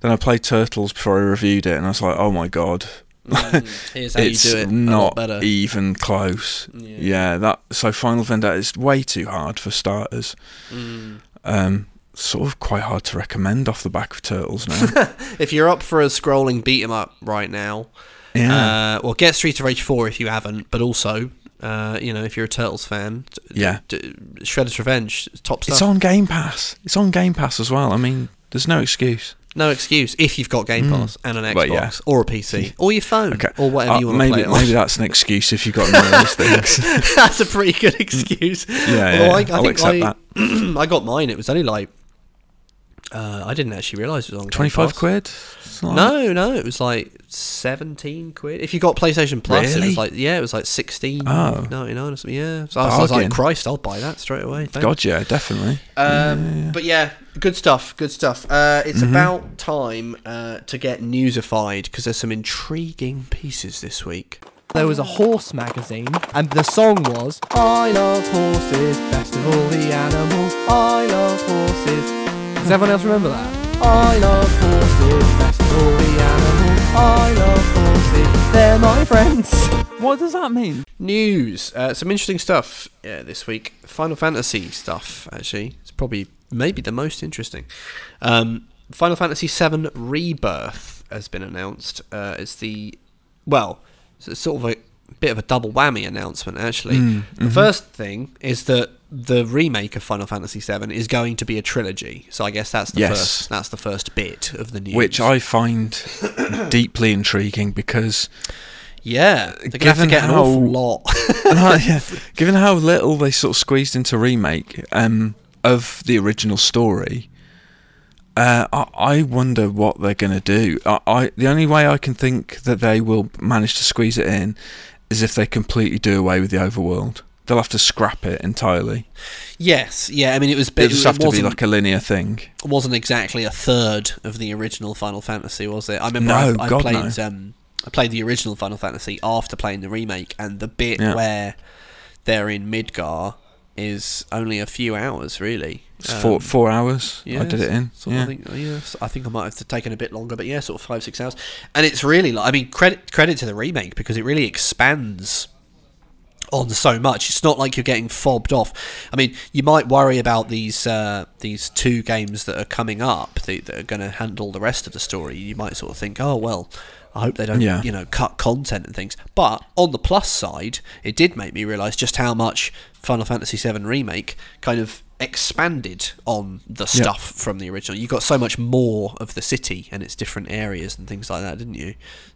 Then I played Turtles before I reviewed it, and I was like, oh my god, Mm, <laughs> here's how it's you do it. not better. even close. Yeah. Yeah. that so Final Vendetta is way too hard for starters. Mm. Um, sort of quite hard to recommend off the back of Turtles now. <laughs> If you're up for a scrolling beat 'em up right now, yeah, Uh, well, get Street of Rage 4 if you haven't, but also, uh, you know, if you're a Turtles fan, Yeah. d- Shredder's Revenge, top stuff. it's on Game Pass. It's on Game Pass as well. I mean, there's no excuse. no excuse if you've got Game Mm. Pass and an Xbox yeah. or a PC or your phone Okay. or whatever Uh, you want to maybe play it on. maybe that's an excuse if you've got <laughs> none of those things. That's a pretty good excuse. Yeah, yeah, I'll accept I, that. <clears throat> I got mine. It was only like uh, I didn't actually realise it was on Twenty five quid. Like No, no, it was like seventeen quid. If you got PlayStation Plus, it Really? was like yeah, it was like sixteen Oh. ninety nine or something. Yeah, so I was, I was like, Christ, I'll buy that straight away. thanks. God, yeah, definitely. Um, But yeah, good stuff. Good stuff. Uh, it's Mm-hmm. about time uh, to get newsified because there's some intriguing pieces this week. There was a horse magazine, and the song was I love horses, best of all the animals. I love horses. Does everyone else remember that? I love horses, best of all the animals. I love horses, they're my friends. What does that mean? News. Uh, some interesting stuff yeah, this week. Final Fantasy stuff. Actually, it's probably maybe the most interesting. Um, Final Fantasy VII Rebirth has been announced. Uh, it's the well, it's sort of a bit of a double whammy announcement. Actually, Mm, the mhm. first thing is that the remake of Final Fantasy VII is going to be a trilogy. So I guess that's the Yes. first. That's the first bit of the news. Which I find <coughs> deeply intriguing because, yeah, they're gonna have to given how- awful lot. <laughs> <laughs> yeah, given how little they sort of squeezed into remake um, of the original story, uh, I, I wonder what they're going to do. I, I the only way I can think that they will manage to squeeze it in is if they completely do away with the overworld. They'll have to scrap it entirely. yes, yeah. I mean, it was. It'll it just have to be wasn't- like a linear thing. It wasn't exactly a third of the original Final Fantasy, was it? I remember No, I, I God, played um, I played the original Final Fantasy after playing the remake, and the bit Yeah. where they're in Midgar is only a few hours, really. It's four Um, four hours. I did it in. Sort of, yeah. I think, yeah, so I think I might have taken a bit longer, but yeah, sort of five six hours. And it's really like I mean, credit credit to the remake because it really expands on so much. It's not like you're getting fobbed off. I mean, you might worry about these uh, these two games that are coming up that, that are going to handle the rest of the story. You might sort of think, oh well. I hope they don't, Yeah. you know, cut content and things. But on the plus side, it did make me realise just how much Final Fantasy VII Remake kind of expanded on the Yeah. stuff from the original. You got so much more of the city and its different areas and things like that, didn't you?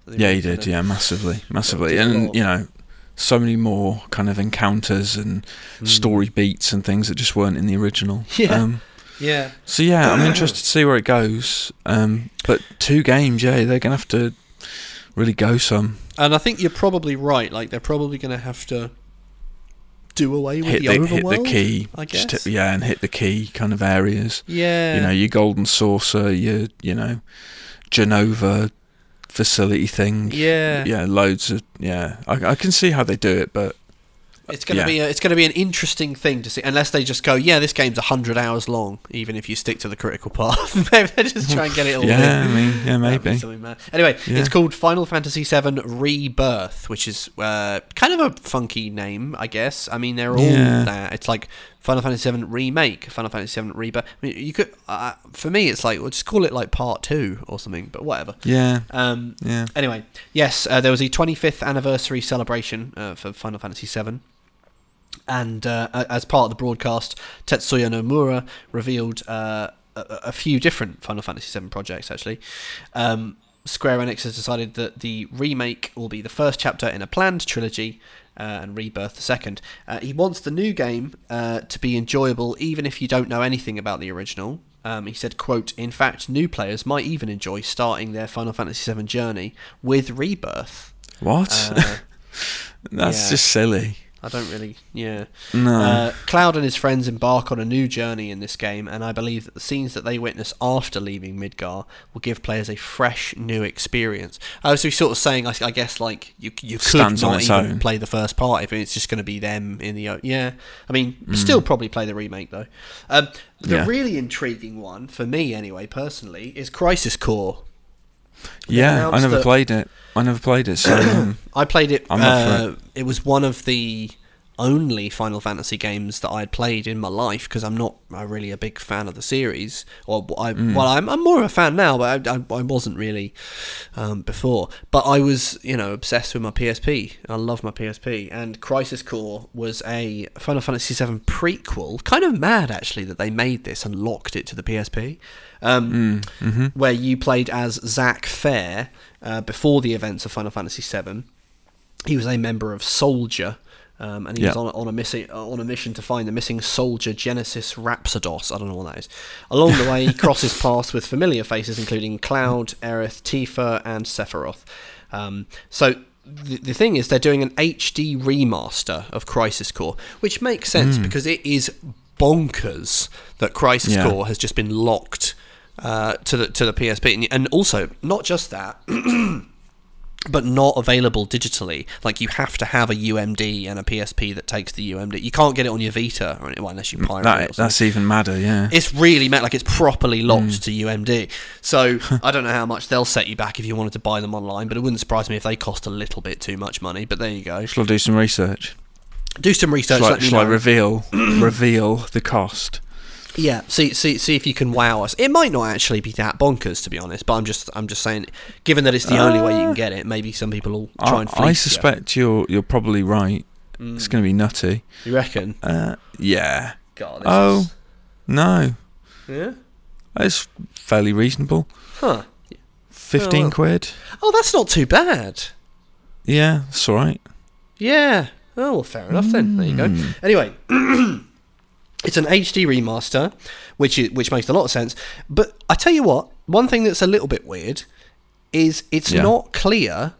Yeah, you did. kinda- Yeah, massively, massively, and you know, so many more kind of encounters and story beats and things that just weren't in the original. <laughs> Yeah. Um, Yeah. so yeah, I'm interested to see where it goes. Um, but two games, yeah, they're gonna have to really go some. And I think you're probably right. Like they're probably to have to do away with Hit the, the, overworld. hit the key, I guess. yeah, and hit the key kind of areas. yeah. You know, your golden saucer, your you know, Jenova facility thing. Yeah. yeah, loads of yeah. I, I can see how they do it, but It's going to Yeah. be a, it's going to be an interesting thing to see, unless they just go, yeah, this game's hundred hours long, even if you stick to the critical path. <laughs> Maybe they just try and get it all. <laughs> yeah, in. I mean, yeah, maybe. Anyway, Yeah. it's called Final Fantasy VII Rebirth, which is uh, kind of a funky name, I guess. I mean, they're all Yeah. that. It's like Final Fantasy VII Remake, Final Fantasy VII Rebirth. I mean, you could, uh, for me, it's like, well, just call it like Part Two or something, but whatever. Yeah. Um, Yeah. Anyway, yes, uh, there was a 25th anniversary celebration uh, for Final Fantasy VII. And uh, as part of the broadcast, Tetsuya Nomura revealed uh, a, a few different Final Fantasy VII projects, actually. Um, Square Enix has decided that the remake will be the first chapter in a planned trilogy, uh, and Rebirth the second. Uh, he wants the new game uh, to be enjoyable even if you don't know anything about the original. Um, he said, "quote In fact, new players might even enjoy starting their Final Fantasy VII journey with Rebirth." What? Uh, <laughs> That's yeah. just silly. I don't really, yeah. No. Uh, Cloud and his friends embark on a new journey in this game, and I believe that the scenes that they witness after leaving Midgar will give players a fresh, new experience. Oh, so he's sort of saying, I, I guess, like you you could Stands not even own. play the first part if it's just going to be them in the yeah. I mean, still probably play the remake though. Um, the Mm. Yeah. really intriguing one for me, anyway, personally, is Crisis Core. Yeah, I never that- played it. I never played it. So um, <coughs> I played it. I'm uh, it was one of the only Final Fantasy games that I'd played in my life because I'm not uh, really a big fan of the series. Or I, Mm. well, I'm, I'm more of a fan now, but I, I, I wasn't really um, before. But I was, you know, obsessed with my PSP. I love my PSP, and Crisis Core was a Final Fantasy VII prequel. Kind of mad actually that they made this and locked it to the PSP. Um, mhm. where you played as Zack Fair uh, before the events of Final Fantasy VII. He was a member of Soldier, um, and he was on, on a missing on a mission to find the missing soldier Genesis Rhapsodos. I don't know what that is. Along the way, he <laughs> crosses paths with familiar faces, including Cloud, Aerith, Tifa, and Sephiroth. Um, so. The, the thing is, they're doing an HD remaster of Crisis Core, which makes sense because it is bonkers that Crisis Yeah. Core has just been locked uh, to the to the PSP, and, and also not just that, <clears throat> but not available digitally. Like you have to have a UMD and a PSP that takes the UMD. You can't get it on your Vita or well, unless you pirate it. That, something. that's even madder. Yeah. It's really meant like it's properly hmm. locked to UMD. So <laughs> I don't know how much they'll set you back if you wanted to buy them online, but it wouldn't surprise me if they cost a little bit too much money. But there you go. Shall I do some research? Do some research. Shall, I, let me shall I reveal <clears throat> reveal the cost? Yeah, see, see, see if you can wow us. It might not actually be that bonkers, to be honest. But I'm just, I'm just saying, given that it's the only way you can get it, maybe some people will try I, and. I fleece you. suspect you're you're probably right. It's going to be nutty. You reckon? Uh, yeah. God. This Oh. Is, No, yeah. it's fairly reasonable. Huh. Fifteen well. quid. Oh, that's not too bad. Yeah, that's all right. Yeah. Oh, well, fair enough then. There you go. Hmm. Anyway, <clears throat> it's an HD remaster, which is, which makes a lot of sense. But I tell you what, one thing that's a little bit weird is it's Yeah. not clear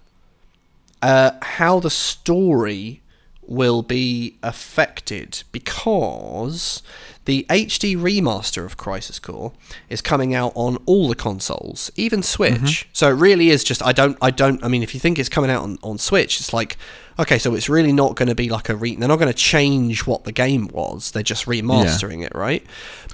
uh, how the story will be affected because the HD remaster of Crisis Core is coming out on all the consoles, even Switch. Mm-hmm. So it really is just I don't I don't I mean if you think it's coming out on, on Switch, it's like okay, so it's really not going to be like a re they're not going to change what the game was. They're just remastering it, right?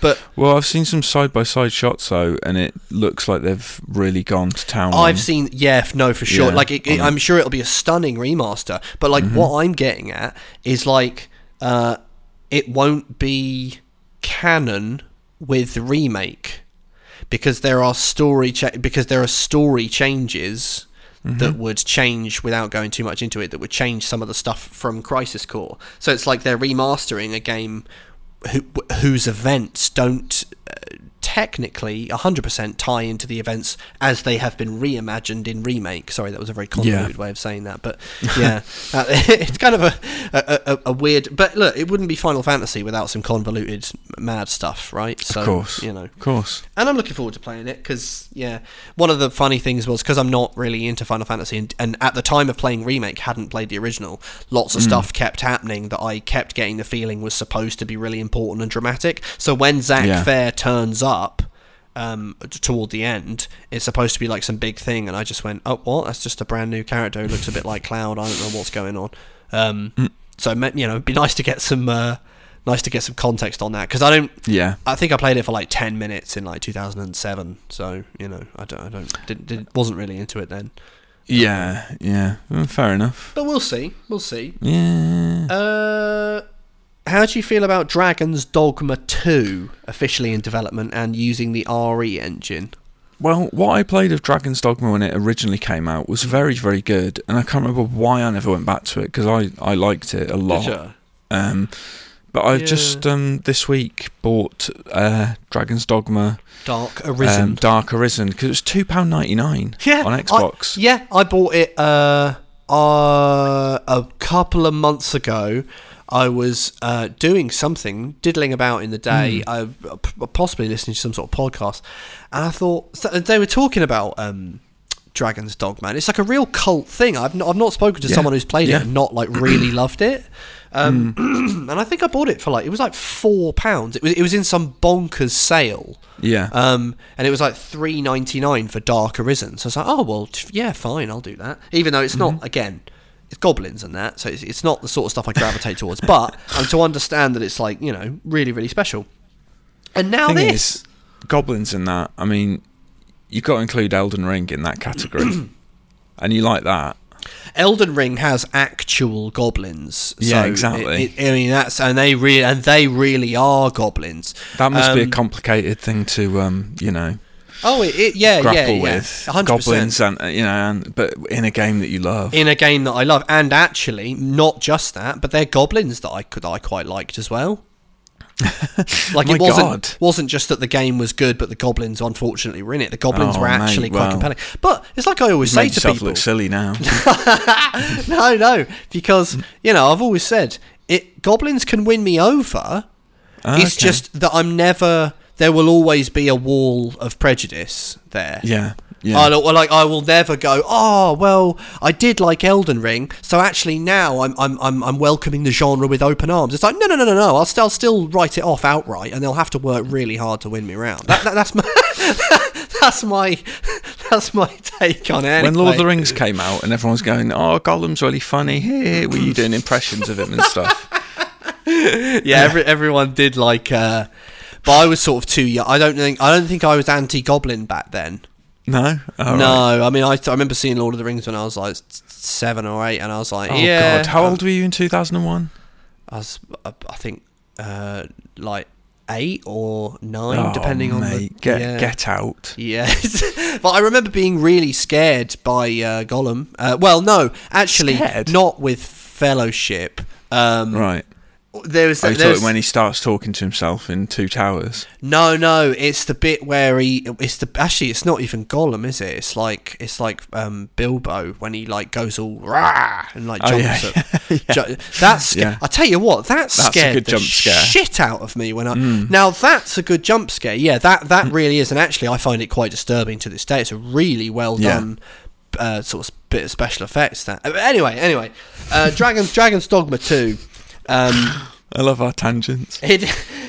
But Well, I've seen some side by side shots though, and it looks like they've really gone to town. I've seen, yeah, no, for sure. Yeah, like, it, it- I'm sure it'll be a stunning remaster. But like, what I'm getting at is like, uh, it won't be canon with remake because there are story cha- because there are story changes that mm-hmm. would change without going too much into it. That would change some of the stuff from Crisis Core. So it's like they're remastering a game who, whose events don't technically 100% tie into the events as they have been reimagined in remake. Sorry, that was a very convoluted way of saying that, but <laughs> yeah, uh, <laughs> it's kind of a, a, a, a weird. But look, it wouldn't be Final Fantasy without some convoluted mad stuff, right? So of course, you know. of course. And I'm looking forward to playing it because, yeah, one of the funny things was because I'm not really into Final Fantasy, and, and at the time of playing Remake, hadn't played the original. Lots of stuff kept happening that I kept getting the feeling was supposed to be really important and dramatic. So when Zack Yeah. Fair turns up um, toward the end, it's supposed to be like some big thing, and I just went, "Oh, what? That's just a brand new character who looks a bit like Cloud. I don't know what's going on." Um, So you know, it'd be nice to get some. Uh, Nice to get some context on that because I don't Yeah, I think I played it for like ten minutes in like 2007. So you know, I don't, I don't, did, did, wasn't really into it then. yeah, yeah. Well, fair enough. But we'll see, we'll see. Yeah. Uh, how do you feel about Dragon's Dogma 2 officially in development and using the RE engine? Well, what I played of Dragon's Dogma when it originally came out was very, very good, and I can't remember why I never went back to it because I, I liked it a lot. Um, but I Yeah. just um, this week bought uh, Dragon's Dogma Dark Arisen. um, Dark Arisen because it was two pound ninety nine yeah, on I- Xbox. yeah, I bought it uh, uh, a couple of months ago. I was uh, doing something, diddling about in the day, I p- possibly listening to some sort of podcast, and I thought they were talking about um, Dragon's Dogma. and It's like a real cult thing. I've not, I've not spoken to Yeah. someone who's played Yeah. it and not like really <clears throat> loved it. Um, <clears throat> and I think I bought it for like it was like four pounds. It was it was in some bonkers sale. Yeah, Um, and it was like three ninety nine for Dark Arisen. So I was like, oh well, t- yeah, fine, I'll do that. Even though it's Mm-hmm. not again, it's goblins and that, so it's, it's not the sort of stuff I gravitate towards. But I'm to understand that it's like you know really really special. And now thing this, is, goblins and that. I mean, you've got to include Elden Ring in that category, <clears throat> and you like that. Elden Ring has actual goblins. Yeah, so exactly. it- it- I mean that's and they really and they really are goblins. That must be a Um, complicated thing to, um, you know, Oh, it, it, yeah, grapple yeah, yeah, with 100%. goblins, and uh, you know, and, but in a game that you love. in a game that I love, and actually not just that, but they're goblins that I could I quite liked as well. <laughs> like it wasn't God. wasn't just that the game was good, but the goblins unfortunately were in it. The goblins Oh, were mate, actually quite well. compelling. But it's like I always say to people, look silly now. <laughs> no, no, because you know I've always said it. Goblins can win me over. Ah, It's okay. just that I'm never. There will always be a wall of prejudice there. yeah, yeah. I like I will never go. Oh well, I did like Elden Ring, so actually now I'm I'm I'm, I'm welcoming the genre with open arms. It's like no no no no no. I'll still still write it off outright, and they'll have to work really hard to win me around. That, that, that's my <laughs> that's my that's my take on it. when Lord of the. Rings came out and everyone's going, "Oh, Gollum's really funny," hey, were you doing impressions of him and stuff? <laughs> yeah, every, everyone did like. Uh, but I was sort of too young. I don't think I don't think I was anti Goblin back then. No, All right. no, I mean I, I remember seeing Lord of the Rings when I was like seven or eight, and I was like, Oh yeah. God, how old were you in two thousand and one? I was, I I think, uh, like eight or nine, depending on the Oh, get yeah. get out. Yes, <laughs> but I remember being really scared by uh, Gollum. Uh, well, no, actually, Scared? not with Fellowship. Um, Right. There was, there was when he starts talking to himself in Two Towers. no, no. It's the bit where he. It's the actually. It's not even Gollum, is it? It's like it's like um, Bilbo when he like goes all rah and like Oh, jumps. yeah, up. <laughs> Ju- that's. Sca- Yeah. I tell you what, that That's a scared good the jump scare. Mm. shit out of me when I. Now that's a good jump scare. Yeah, that that really is, and actually I find it quite disturbing to this day. It's a really well Yeah. done. Uh, sort of bit of special effects. That anyway, anyway, uh, Dragon's Dragon's Dogma two. Um, <sighs> I love our tangents. Hide-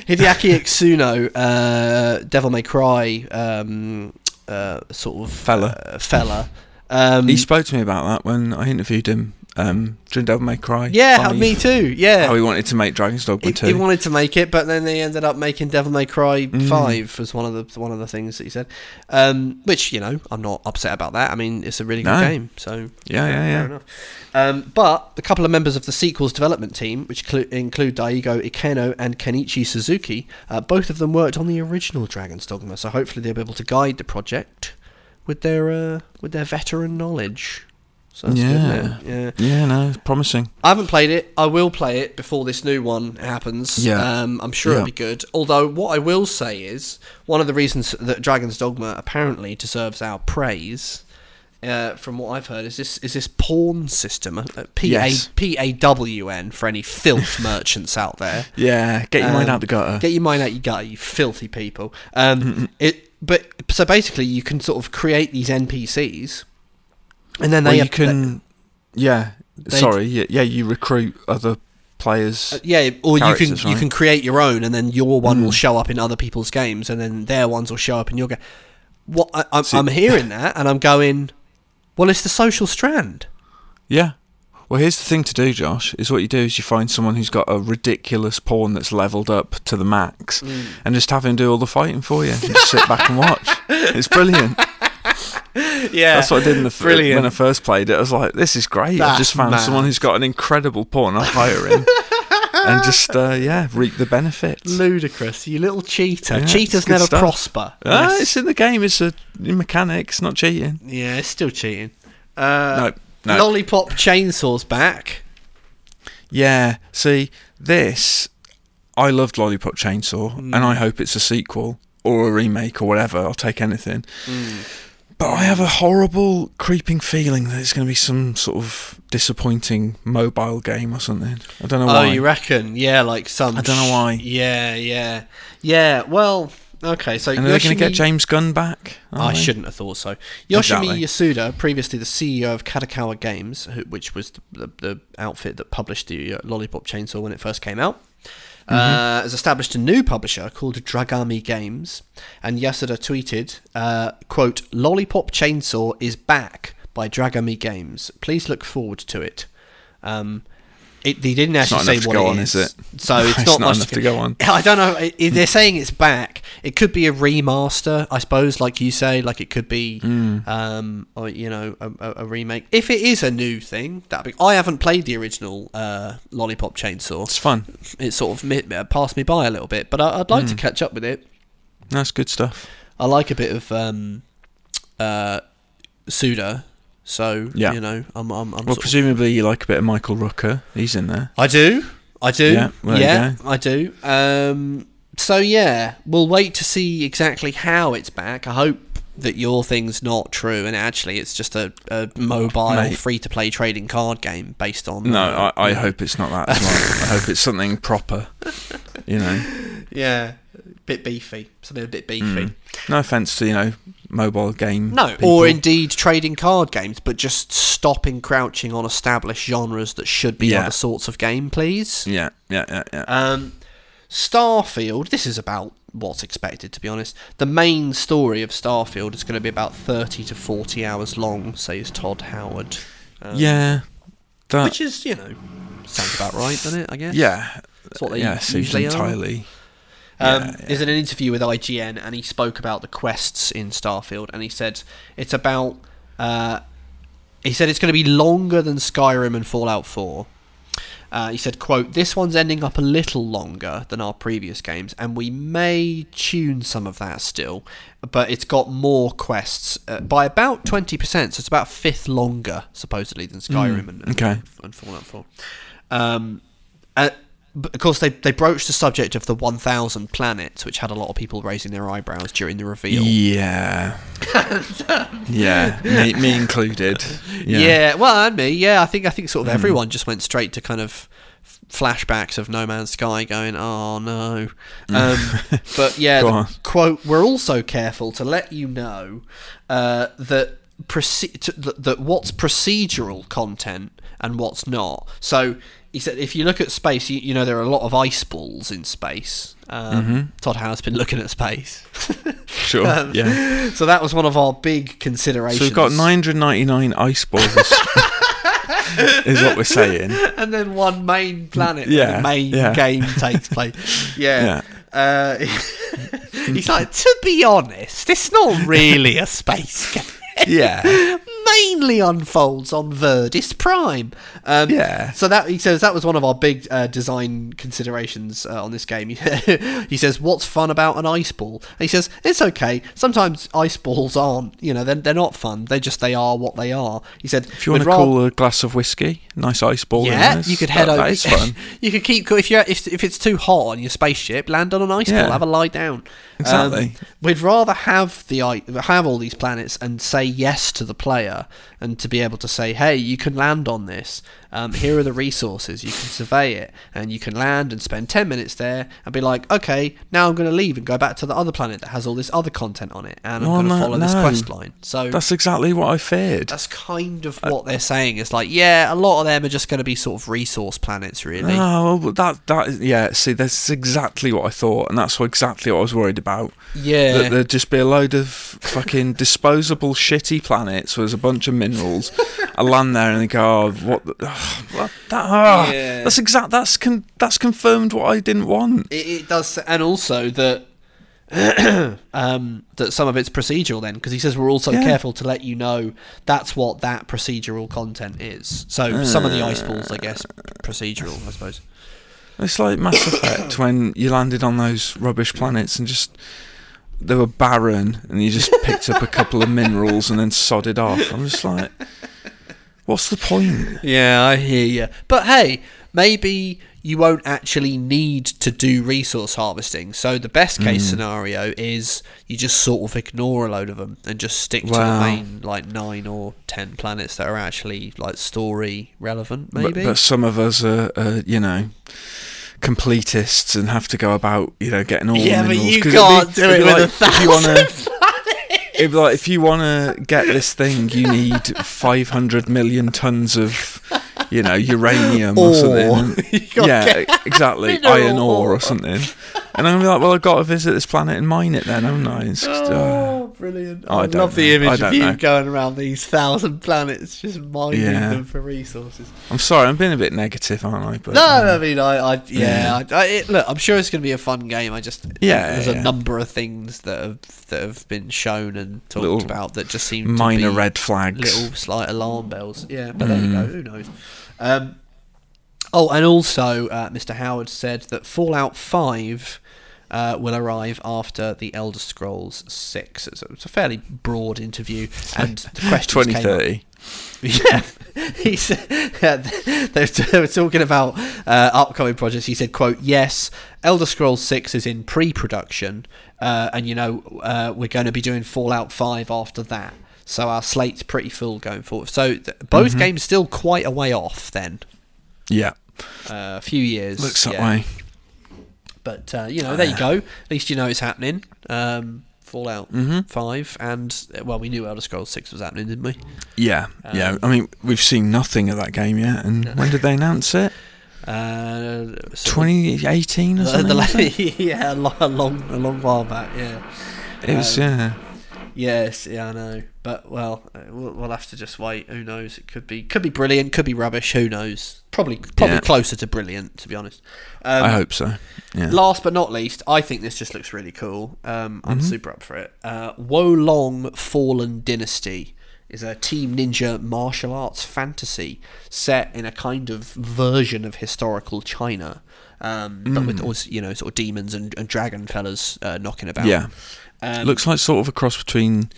Hideaki Itsuno, uh, Devil May Cry, um, uh, sort of Fella. uh, fella. Um, He spoke to me about that when I interviewed him um, during Devil May Cry. yeah, 5, me too. Yeah, How he wanted to make Dragon's Dogma he, 2. he wanted to make it, but then they ended up making Devil May Cry Mm. Five as one of the one of the things that he said. Um, which you know, I'm not upset about that. I mean, it's a really good No. game. So yeah, yeah, yeah. Um, but a couple of members of the sequel's development team, which clu- include Daigo Ikeno and Kenichi Suzuki, uh, both of them worked on the original Dragon's Dogma, so hopefully they'll be able to guide the project with their uh, with their veteran knowledge. So that's Yeah. isn't yeah. Yeah, no, it's promising. I haven't played it. I will play it before this new one happens. Yeah. Um, I'm sure Yeah. it'll be good. Although, what I will say is one of the reasons that Dragon's Dogma apparently deserves our praise, uh, from what I've heard, is this is this pawn system. Uh, P A. P A W N for any filth <laughs> merchants out there. Yeah, get your mind Um, out the gutter. Get your mind out your gutter, you filthy people. Um, <laughs> it, but so basically, you can sort of create these NPCs, and then well, they you can. yeah, sorry. Yeah, yeah, you recruit other players. Uh, yeah, or you can characters, you can create your own, and then your one will Mm. show up in other people's games, and then their ones will show up in your game. What I, I'm, See- I'm hearing that, and I'm going, well, it's the social strand. Yeah. Well, here's the thing to do, Josh. Is what you do is you find someone who's got a ridiculous pawn that's leveled up to the max, Mm. and just have him do all the fighting for you, and just sit back and watch. <laughs> It's brilliant. <laughs> Yeah, That's what I did in the Brilliant. when I first played it. I was like, "This is great." I've just found mad. someone who's got an incredible pawn. I'll hire him. and just uh, yeah, reap the benefits. Ludicrous, you little cheater. Yeah, Cheaters never stuff. prosper. Ah, it's in the game. It's a mechanic. It's not cheating. yeah, it's still cheating. Uh, no, no. Lollipop Chainsaw's back. Yeah. See, this I loved Lollipop Chainsaw, and Mm. I hope it's a sequel or a remake or whatever. I'll take anything. But I have a horrible, creeping feeling that it's going to be some sort of disappointing mobile game or something. I don't know why. Oh, you reckon? Yeah, like some. I don't know sh- why. Yeah, yeah, yeah. Well, okay. So and are they going to get James Gunn back? I they? shouldn't have thought so. Yoshimi Exactly. Yasuda, previously the CEO of Kadokawa Games, who, which was the, the, the outfit that published the uh, Lollipop Chainsaw when it first came out. Uh, has established a new publisher called Dragami Games. And Yasuda tweeted, uh, "quote Lollipop Chainsaw is back by Dragami Games. Please look forward to it." Um, it, they didn't It's actually not say what go it on, is, is it? So <laughs> it's, It's not, not enough to go on. <laughs> I don't know. They're saying it's back. It could be a remaster, I suppose, like you say. Like it could be, Mm. um, or you know, a, a, a remake. If it is a new thing, that be. I haven't played the original uh, Lollipop Chainsaw. It's fun. It sort of uh, passed me by a little bit, but I, I'd like to Mm. catch up with it. That's good stuff. I like a bit of um, uh, Suda, so Yeah. you know, I'm, I'm, I'm Well, sort of- presumably you like a bit of Michael Rooker. He's in there. I do. I do. Yeah, Yeah, I do. Um, so yeah, we'll wait to see exactly how it's back. I hope that your thing's not true, and actually it's just a, a mobile free-to-play trading card game based on. No, uh, I, I hope it's not that as well. I hope it's something proper. You know, <laughs> Yeah, bit beefy. Something a bit beefy. Mm. no offense to you know mobile game. No, people. or indeed trading card games, but just stop encroaching on established genres that should be Yeah. other sorts of game, please. yeah, yeah, yeah, yeah. Um, Starfield. This is about what's expected, to be honest. The main story of Starfield is going to be about thirty to forty hours long. Says Todd Howard. Um, yeah, that. which is you know sounds about right, doesn't it? I guess. yeah, That's what they yeah, usually are. Um, yeah, There's an interview with IGN, and he spoke about the quests in Starfield, and he said it's about. Uh, he said it's going to be longer than Skyrim and Fallout 4. Uh, he said, "quote This one's ending up a little longer than our previous games, and we may tune some of that still, but it's got more quests uh, by about twenty percent. So it's about a fifth longer, supposedly, than Skyrim and, and, Hmm, okay. and Fallout 4. Um, uh, but of course, they they broached the subject of the 1,000 planets, which had a lot of people raising their eyebrows during the reveal. Yeah, <laughs> yeah, me, me included. Yeah. Yeah, well, and me, yeah. I think I think sort Hmm. of everyone just went straight to kind of flashbacks of No Man's Sky, going, "Oh no." Um, <laughs> but yeah, the quote: "We're also careful to let you know uh, that." Proce- to, that what's procedural content and what's not. So he said, if you look at space, you, you know there are a lot of ice balls in space. Um, Todd Howard's been looking at space. sure. <laughs> Um, yeah. So that was one of our big considerations. So we've got 999 ice balls. <laughs> is what we're saying. <laughs> and then one main planet where Yeah, the main yeah. game takes place. Yeah. Uh, he's like, to be honest, it's not really a space game. Yeah. <laughs> Mainly unfolds on Verdis Prime. Um, Yeah. So that he says that was one of our big uh, design considerations uh, on this game. <laughs> he says, "What's fun about an ice ball?" And he says, "It's okay. Sometimes ice balls aren't. You know, they're, they're not fun. They just they are what they are." He said, If you want to rather- cool a glass of whiskey, nice ice ball. in yeah, you could that- head over. That is <laughs> fun. you could keep if you if if it's too hot on your spaceship, land on an ice Yeah. ball, have a lie down. Exactly. Um, we'd rather have the have all these planets and say yes to the player, and to be able to say, hey, you can land on this. Um, here are the resources. You can survey it, and you can land and spend ten minutes there, and be like, okay, now I'm going to leave and go back to the other planet that has all this other content on it, and I'm going to no- follow this quest line. So That's exactly what I feared. that's kind of what they're saying. It's like, yeah, a lot of them are just going to be sort of resource planets, really. Oh, well, that that is, yeah. See, that's exactly what I thought, and that's what, exactly what I was worried about. yeah. That there'd just be a load of fucking <laughs> disposable shitty planets where there's a bunch of minerals. <laughs> I land there and they go, oh, what? The, oh, <sighs> that, oh, Yeah. That's exact. That's con- that's confirmed what I didn't want. It, it does, and also that <clears throat> um, that some of it's procedural. Then, because he says we're also Yeah. careful to let you know that's what that procedural content is. So some of the ice balls, I guess, procedural, I suppose. It's like Mass Effect when you landed on those rubbish planets and just they were barren, and you just picked up a couple of minerals and then sodded off. I'm just like, what's the point? Yeah, I hear you. But hey, maybe you won't actually need to do resource harvesting. So the best case Mm. scenario is you just sort of ignore a load of them and just stick to the main like nine or ten planets that are actually like story relevant. But, Maybe. but some of us are, are, you know, completists and have to go about, you know, getting all yeah, the but you can't it'd do it be with a like, if you wanna- thousand. It'd like if you want to get this thing, you need 500 million tons of, you know, uranium or, Ore. something. <laughs> Yeah, exactly, iron ore or something. And I'm like, well, I've got to visit this planet and mine it then, haven't I? It's just, uh, Oh, brilliant! I I, love the know. I image of you know. going around these thousand planets, just mining Yeah. them for resources. I'm sorry, I'm being a bit negative, aren't I? But, No, um, I mean, I, I yeah, Yeah. I, I, it, look, I'm sure it's going to be a fun game. I just, Yeah, there's yeah, a number of things that have that have been shown and talked Little about that just seem minor to be red flags. little slight alarm bells. Yeah, but there you go. Mm. Who knows? Um, oh, and also, uh, Mr. Howard said that Fallout Five. Uh, will arrive after the Elder Scrolls Six. It's a, it's a fairly broad interview, and the <laughs> questions 2030. yeah, <laughs> he said they they were talking about uh, upcoming projects. He said, "quote Yes, Elder Scrolls Six is in pre-production, uh, and you know uh, we're going to be doing Fallout Five after that. So our slate's pretty full going forward. So th- both Mhm. games still quite a way off. Then Yeah, uh, a few years. looks that yeah. way. But uh, you know, there you go. <sighs> At least you know it's happening. Um, Fallout Mhm. Five, and well, we knew Elder Scrolls Six was happening, didn't we? Yeah, yeah. Um, I mean, we've seen nothing of that game yet. And when did they announce it? Uh, so- 2018 or <laughs> something? the it? <laughs> yeah, a long, a long, a long while back. Yeah. It was, Um, yeah. Yes, yeah, I know. But well, uh, we'll, we'll have to just wait. Who knows? It could be, could be brilliant. Could be rubbish. Who knows? Probably, probably Yeah. closer to brilliant, to be honest. Um, I hope so. Yeah. Last but not least, I think this just looks really cool. Um, I'm Mhm. super up for it. Uh, Wo Long Fallen Dynasty is a Team Ninja martial arts fantasy set in a kind of version of historical China, um, but with Mm. you know sort of demons and, and dragon fellas uh, knocking about. Yeah. Um, Looks like sort of a cross between,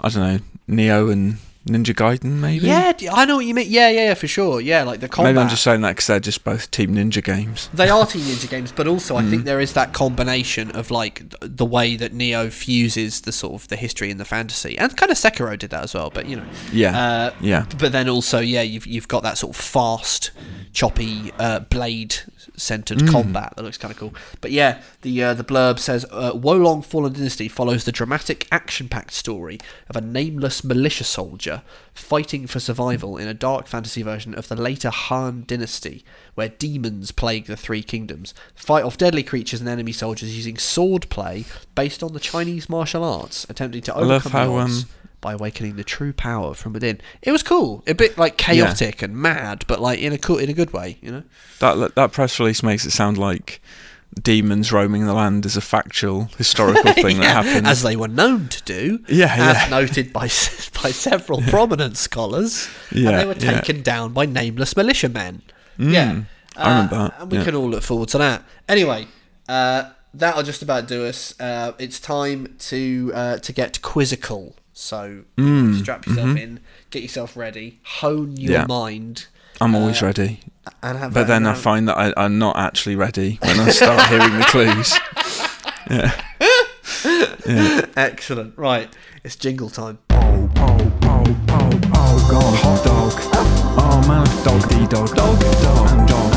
I don't know, Nioh and Ninja Gaiden, maybe? Yeah, I know what you mean. Yeah, yeah, yeah, for sure. Yeah, like the combat. Maybe I'm just saying that because they're just both Team Ninja games. They are Team Ninja games, but also I Mm. think there is that combination of like the way that Nioh fuses the sort of the history and the fantasy, and kind of Sekiro did that as well. But you know, Yeah. uh, yeah. but then also yeah, you've you've got that sort of fast, choppy uh, blade centered Mm. combat that looks kind of cool. But yeah, the uh, the blurb says uh, Wo Long Fallen Dynasty follows the dramatic, action-packed story of a nameless militia soldier fighting for survival in a dark fantasy version of the later Han Dynasty, where demons plague the three kingdoms. Fight off deadly creatures and enemy soldiers using swordplay based on the Chinese martial arts, attempting to I love overcome the how, odds um, by awakening the true power from within. It was cool, a bit like chaotic and mad, but like in a cool, in a good way, you know. That that press release makes it sound like demons roaming the land is a factual historical <laughs> thing Yeah, that happened. as they were known to do, Yeah, as yeah. noted by by several <laughs> prominent scholars, and Yeah, they were yeah. taken down by nameless militiamen. Mm, yeah, I remember that, and we yeah. can all look forward to that. Anyway, uh, that'll just about do us. Uh, it's time to uh, to get quizzical. So Mm, strap yourself mhm. in, get yourself ready, hone your Yeah. mind, I'm always uh, ready. and have. But a- then I have- find that I, I'm not actually ready when I start <laughs> hearing the clues. Yeah. yeah. <laughs> Excellent. Right, it's jingle time. Oh, oh, oh, oh, oh, God, hot dog. Oh, man, dog, D dog. Dog, dog, dog, and dog.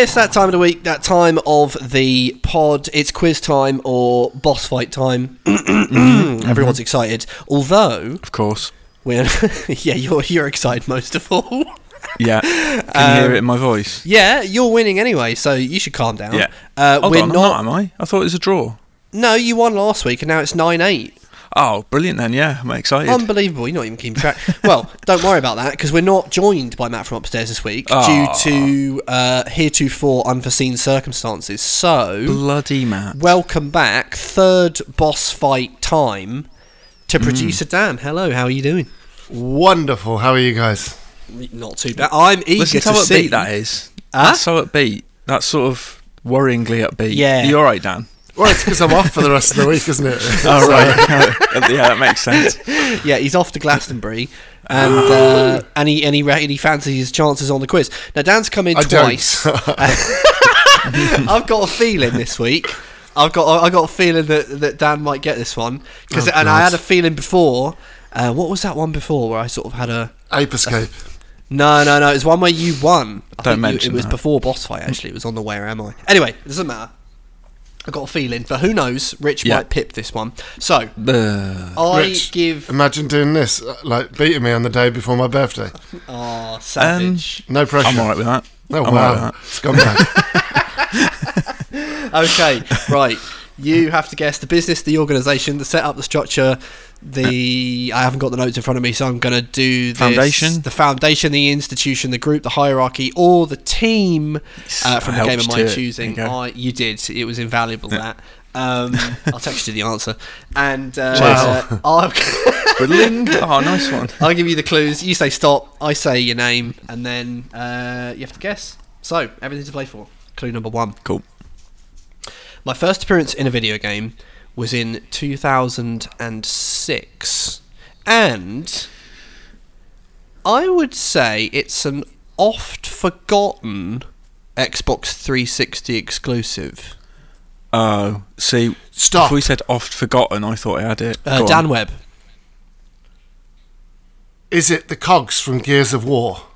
It's that time of the week, that time of the pod. It's quiz time or boss fight time. <clears throat> Everyone's excited. Although Of course. we're <laughs> yeah, you're you're excited most of all. Yeah. <laughs> Can you hear it in my voice? yeah, you're winning anyway, so you should calm down. Yeah. Uh, Hold we're on, not. not, am I? I thought it was a draw. No, you won last week, and now it's nine eight. Oh, brilliant then. Yeah, I'm excited. Unbelievable. You're not even keeping track. well, <laughs> don't worry about that because we're not joined by Matt from upstairs this week Aw. due to uh, heretofore unforeseen circumstances. So, Bloody Matt. welcome back. Third boss fight time Mm. to producer Dan. Hello, how are you doing? Wonderful. How are you guys? Not too bad. I'm eager Listen to to how see. upbeat that is. Huh? That's so upbeat. That's sort of worryingly upbeat. Yeah. You all right, Dan? Well, it's because I'm off for the rest of the week, isn't it? <laughs> <laughs> Oh, right. <laughs> yeah, that makes sense. Yeah, he's off to Glastonbury, and uh, <gasps> and he and he, re- and he fancies his chances on the quiz. Now Dan's come in I twice. I've got a feeling this week. I've got I got a feeling that, that Dan might get this one because Oh, and I had a feeling before. Uh, what was that one before where I sort of had a Ape Escape. no no no? It was one where you won. I Don't think you- mention it was that. before boss fight. Actually, it was on the Where Am I? Anyway, it doesn't matter. I got a feeling, but who knows? Rich Yeah. might pip this one. So Uh, I Rich, give Imagine doing this, uh, like beating me on the day before my birthday. <laughs> oh savage. No pressure. I'm all right with that. Oh, I'm all wow. right with Scumbag. <laughs> <laughs> okay, right. You have to guess the business, the organisation, the setup, the structure. The I haven't got the notes in front of me, so I'm going to do this. Foundation? the foundation, the institution, the group, the hierarchy, or the team uh, from the game of my it. choosing. You. I, you did. It was invaluable. That. Um, <laughs> I'll text you the answer, and uh, Wow. I'll, <laughs> Brilliant. Oh, nice one. I'll give you the clues. You say stop. I say your name, and then uh, you have to guess. So everything to play for. Clue number one. Cool. My first appearance in a video game was in 2006, and I would say it's an oft forgotten Xbox 360 exclusive. Oh, see, Stop. if we said oft forgotten, I thought I had it. Uh, Go on. Dan Webb. Is it the cogs from Gears of War?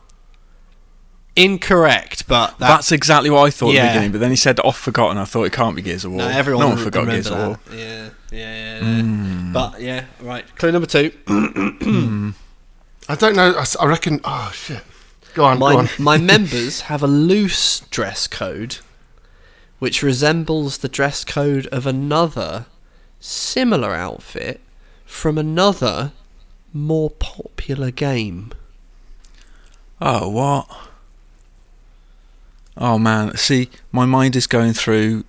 Incorrect, but that, That's exactly what I thought at the beginning, but then he said off forgotten. I thought it can't be Gears of War. no, everyone no one forgot remember Gears of War. Yeah, yeah, yeah. yeah. Hmm. But yeah, right. Clue number two. Hmm. I don't know. I reckon. Oh shit. Go on. go on. my <laughs> members have a loose dress code, which resembles the dress code of another similar outfit from another more popular game. Oh, what? Oh man, see, my mind is going through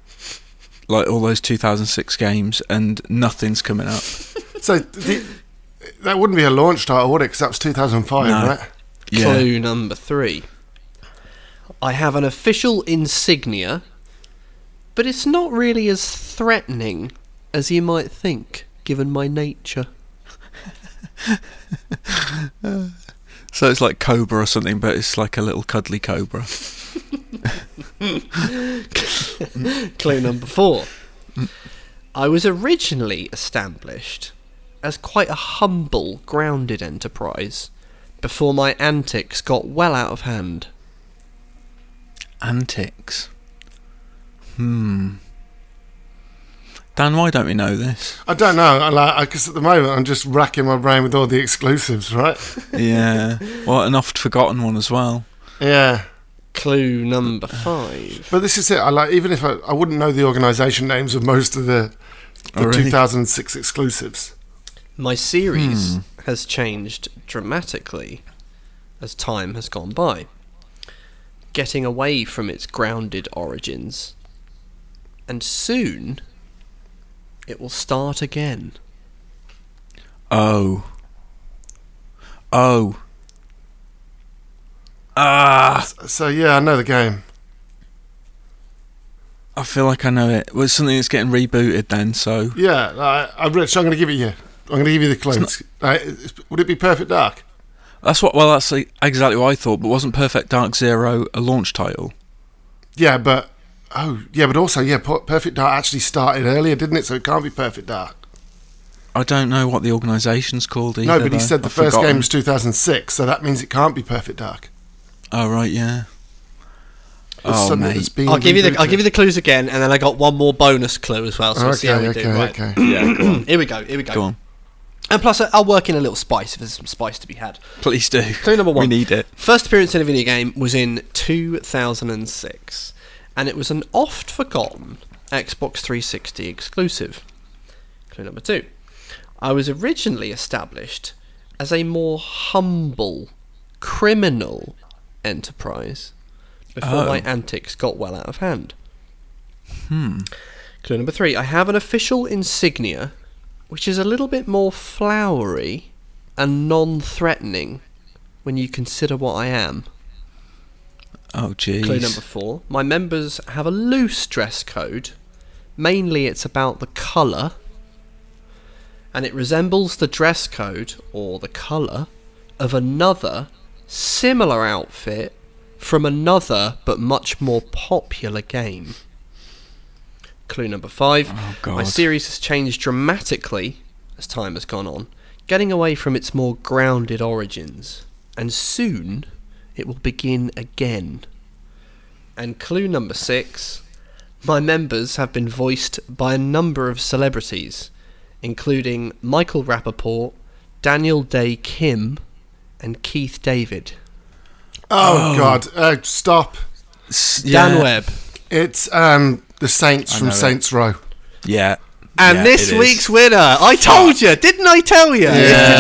like all those 2006 games, and nothing's coming up. <laughs> So the, that wouldn't be a launch title, would it? Because that was 2005, No. right? Yeah. Clue number three. I have an official insignia, but it's not really as threatening as you might think, given my nature. <laughs> So it's like Cobra or something, but it's like a little cuddly Cobra. <laughs> Clue number four. I was originally established as quite a humble, grounded enterprise before my antics got well out of hand. Antics. Hmm. Dan, why don't we know this? I don't know. I like because at the moment I'm just racking my brain with all the exclusives, right? <laughs> yeah. Well, an oft forgotten one as well. yeah. Clue number five. But this is it. I like even if I, I wouldn't know the organisation names of most of the, the Oh, really? 2006 exclusives. My series hmm. has changed dramatically as time has gone by, getting away from its grounded origins, and soon it will start again. Oh. Oh. Ah. So yeah, I know the game. I feel like I know it. Well, it's something that's getting rebooted then, so. Yeah, I, I'm Rich. I'm going to give it you. I'm going to give you the clues. Uh, would it be Perfect Dark? That's what. Well, that's exactly what I thought. But wasn't Perfect Dark Zero a launch title? Yeah, but oh yeah, but also yeah, Perfect Dark actually started earlier, didn't it? So it can't be Perfect Dark. I don't know what the organisation's called either. no, but he though. said the I've first forgotten. game was 2006, so that means it can't be Perfect Dark. Oh right, yeah. Oh something mate. I'll give you the I'll give you the clues again, and then I got one more bonus clue as well. So we'll see how Okay, we okay, do. Right. okay. Yeah, go on. <clears throat> Here we go. Here we go. Go on. And plus, I- I'll work in a little spice if there's some spice to be had. Please do. Clue number one. We need it. First appearance in a video game was in 2006, and it was an oft forgotten Xbox 360 exclusive. Clue number two. I was originally established as a more humble criminal enterprise before Oh. my antics got well out of hand. Hmm. Clue number three I have an official insignia which is a little bit more flowery and non threatening when you consider what I am. Oh, jeez. Clue number four. My members have a loose dress code. Mainly it's about the colour. And it resembles the dress code, or the colour, of another similar outfit from another but much more popular game. Clue number five. Oh, My series has changed dramatically as time has gone on, getting away from its more grounded origins. And soon it will begin again. And clue number six my members have been voiced by a number of celebrities, including Michael Rapaport, Daniel Dae Kim, and Keith David. Oh, God! Uh, stop! S- Dan. Webb. It's um the Saints from know it. Saints Row. Yeah. And Yeah, this it is. week's winner, I told you, didn't I tell you? Yeah.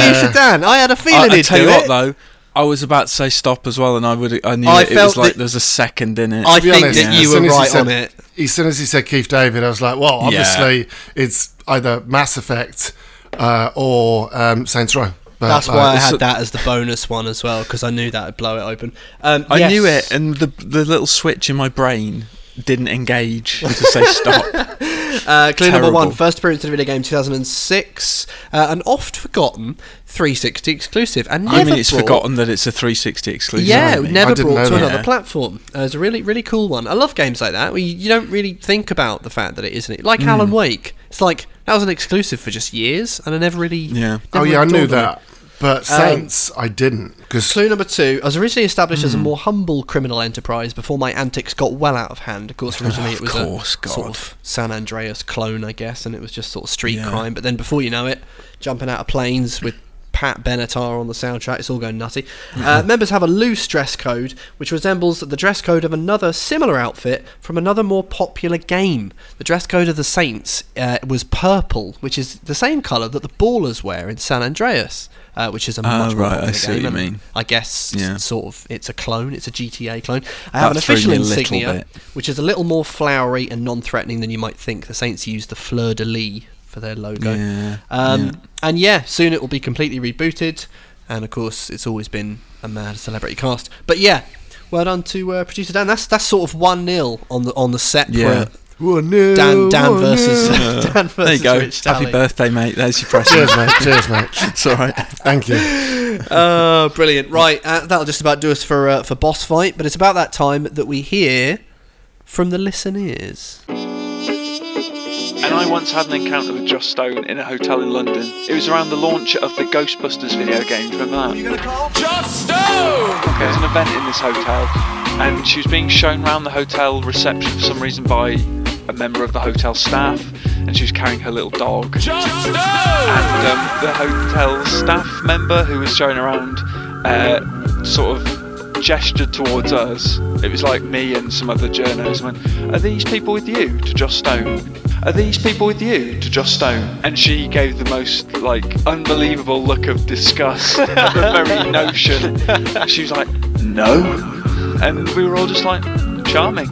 It's producer Dan. I had a feeling I he'd tell do you it. what, though, I was about to say stop as well, and I would. I knew I it, it was like that- there's a second in it. I To be think honest, that as you were soon as he right said- on it. As soon as he said Keith David, I was like, well, Yeah. obviously it's either Mass Effect uh, or um, Saints Row. But, That's like, why I had that as the bonus one as well, because I knew that would blow it open. Um, I yes. knew it, and the the little switch in my brain didn't engage to say stop. <laughs> Uh, clue number one: first appearance in a video game 2006, uh, an oft forgotten 360 exclusive, and never I mean, it's brought- forgotten that it's a 360 exclusive. Yeah, I mean. never I brought to that. another platform. Uh, it's a really, really cool one. I love games like that where you, you don't really think about the fact that it isn't. it. Like Mm. Alan Wake, it's like that was an exclusive for just years, and I never really. Yeah. Oh never yeah, I knew that. of it. But Saints, I didn't because Clue number two. I was originally established Hmm. as a more humble criminal enterprise before my antics got well out of hand. Of course, originally Of it was course, a sort of San Andreas clone, I guess, and it was just sort of street Yeah. crime. But then before you know it, jumping out of planes with Pat Benatar on the soundtrack, it's all going nutty. Uh, <laughs> members have a loose dress code, which resembles the dress code of another similar outfit from another more popular game. The dress code of the Saints uh, was purple, which is the same colour that the Ballas wear in San Andreas. Uh, which is a Oh, much more right, I popular see what game. you mean. I guess Yeah. sort of it's a clone. It's a GTA clone. I have an official me a little insignia, which is a little more flowery and non-threatening than you might think. The Saints use the fleur de lis for their logo. Yeah, Um, yeah. And yeah, soon it will be completely rebooted. And of course, it's always been a mad celebrity cast. But yeah, well done to uh, producer Dan. That's that's sort of one 0 on the on the separate Yeah. one Dan Dan versus <laughs> Dan versus There you go. Rich Happy Tally. birthday, mate. There's your present. cheers, mate. Cheers, mate. <laughs> it's all right. Thank you. <laughs> Oh, brilliant! Right, uh, that'll just about do us for uh, for boss fight. But it's about that time that we hear from the listeners. And I once had an encounter with Joss Stone in a hotel in London. It was around the launch of the Ghostbusters video game. Remember that? There was an event in this hotel, and she was being shown around the hotel reception for some reason by a member of the hotel staff, and she was carrying her little dog. And um, the hotel staff member who was showing around uh, sort of gestured towards us. It was like me and some other journalists and went, Are these people with you? to Joss Stone. Are these people with you? to Joss Stone. And she gave the most like unbelievable look of disgust at the very <laughs> notion. She was like, No. And we were all just like, charming.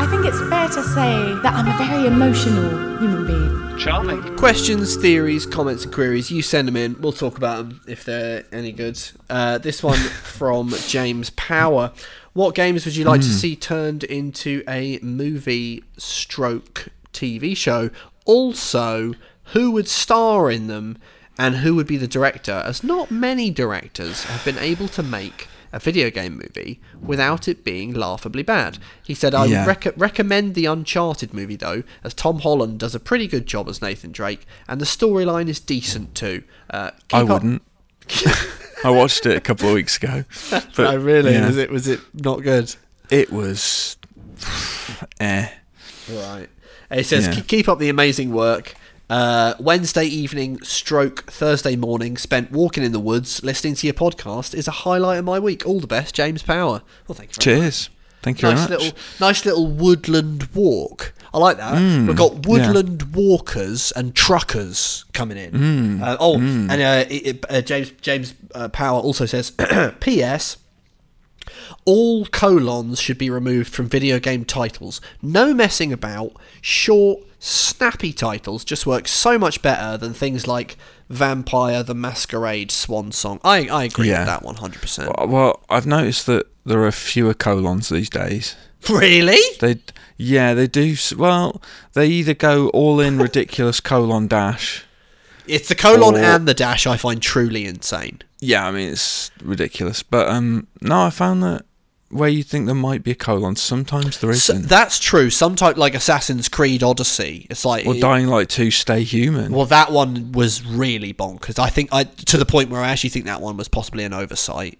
I think it's fair to say that I'm a very emotional human being. Charming. Questions, theories, comments, and queries. You send them in. We'll talk about them if they're any good. Uh, this one <laughs> from James Power. What games would you like to see turned into a movie stroke TV show? Also, who would star in them and who would be the director? As not many directors have been able to make a video game movie without it being laughably bad. He said, I Yeah. would rec- recommend the Uncharted movie though, as Tom Holland does a pretty good job as Nathan Drake, and the storyline is decent too. Uh, I wouldn't. <laughs> I watched it a couple of weeks ago. <laughs> But oh, really? yeah, Was it was it not good? it was. <sighs> Eh. Right. He says, Yeah. "Keep- keep up the amazing work. Uh, Wednesday evening, stroke Thursday morning, spent walking in the woods, listening to your podcast is a highlight of my week. All the best, James Power. Well, thank you. Very much. Cheers. Thank you Nice very much. little, nice little woodland walk. I like that. Mm, We've got woodland walkers and truckers coming in. Mm, Uh, oh, and uh, it, it- uh, James James uh, Power also says, <coughs> P.S. All colons should be removed from video game titles. No messing about. Short, snappy titles just work so much better than things like Vampire the Masquerade Swan Song. I, I agree Yeah. with that 100%. Well, well, I've noticed that there are fewer colons these days. Really? They, yeah, they do. s- Well, they either go all in ridiculous colon dash. It's the colon Or- and the dash I find truly insane. Yeah, I mean it's ridiculous, but um, no, I found that where you think there might be a colon, sometimes there So, isn't. that's true. Some type like Assassin's Creed Odyssey. It's like or it- Dying Light Two, Stay Human. Well, that one was really bonkers. I think I to the point where I actually think that one was possibly an oversight.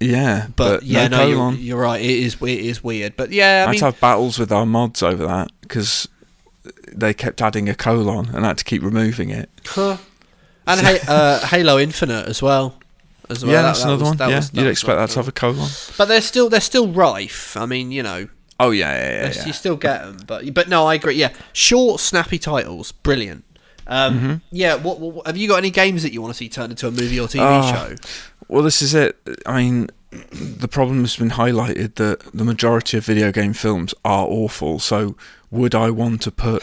yeah, But, but, yeah, no, no, you're, colon. you're right. It is it is weird. But yeah, I, I had to mean, have battles with our mods over that because they kept adding a colon and I had to keep removing it. huh. and ha- <laughs> uh, Halo Infinite as well. As well. yeah, That- that's that another was- one. Yeah, was- you'd expect that to have a colon. But they're still they're still rife. I mean, you know, Oh yeah, yeah, yeah. Yeah. You still get them, but but no, I agree. Yeah, short, snappy titles, brilliant. Um, Mm-hmm. Yeah, what, what have you got any games that you want to see turned into a movie or TV Oh. show? Well, this is it. I mean, the problem has been highlighted that the majority of video game films are awful. So, would I want to put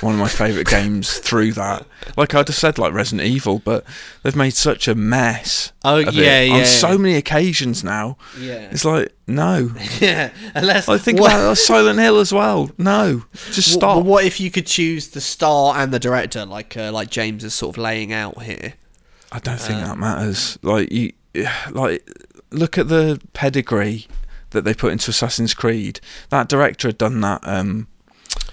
one of my favourite games through that? Like I'd have said, like Resident Evil, but they've made such a mess. Oh, yeah, yeah, On so many occasions now. Yeah, It's like no. <laughs> yeah. Unless I think what, about Silent Hill as well. No, just stop. But what if you could choose the star and the director, like uh, like James is sort of laying out here? I don't think Um, that matters. Like you, <sighs> like look at the pedigree that they put into Assassin's Creed. That director had done that. Um,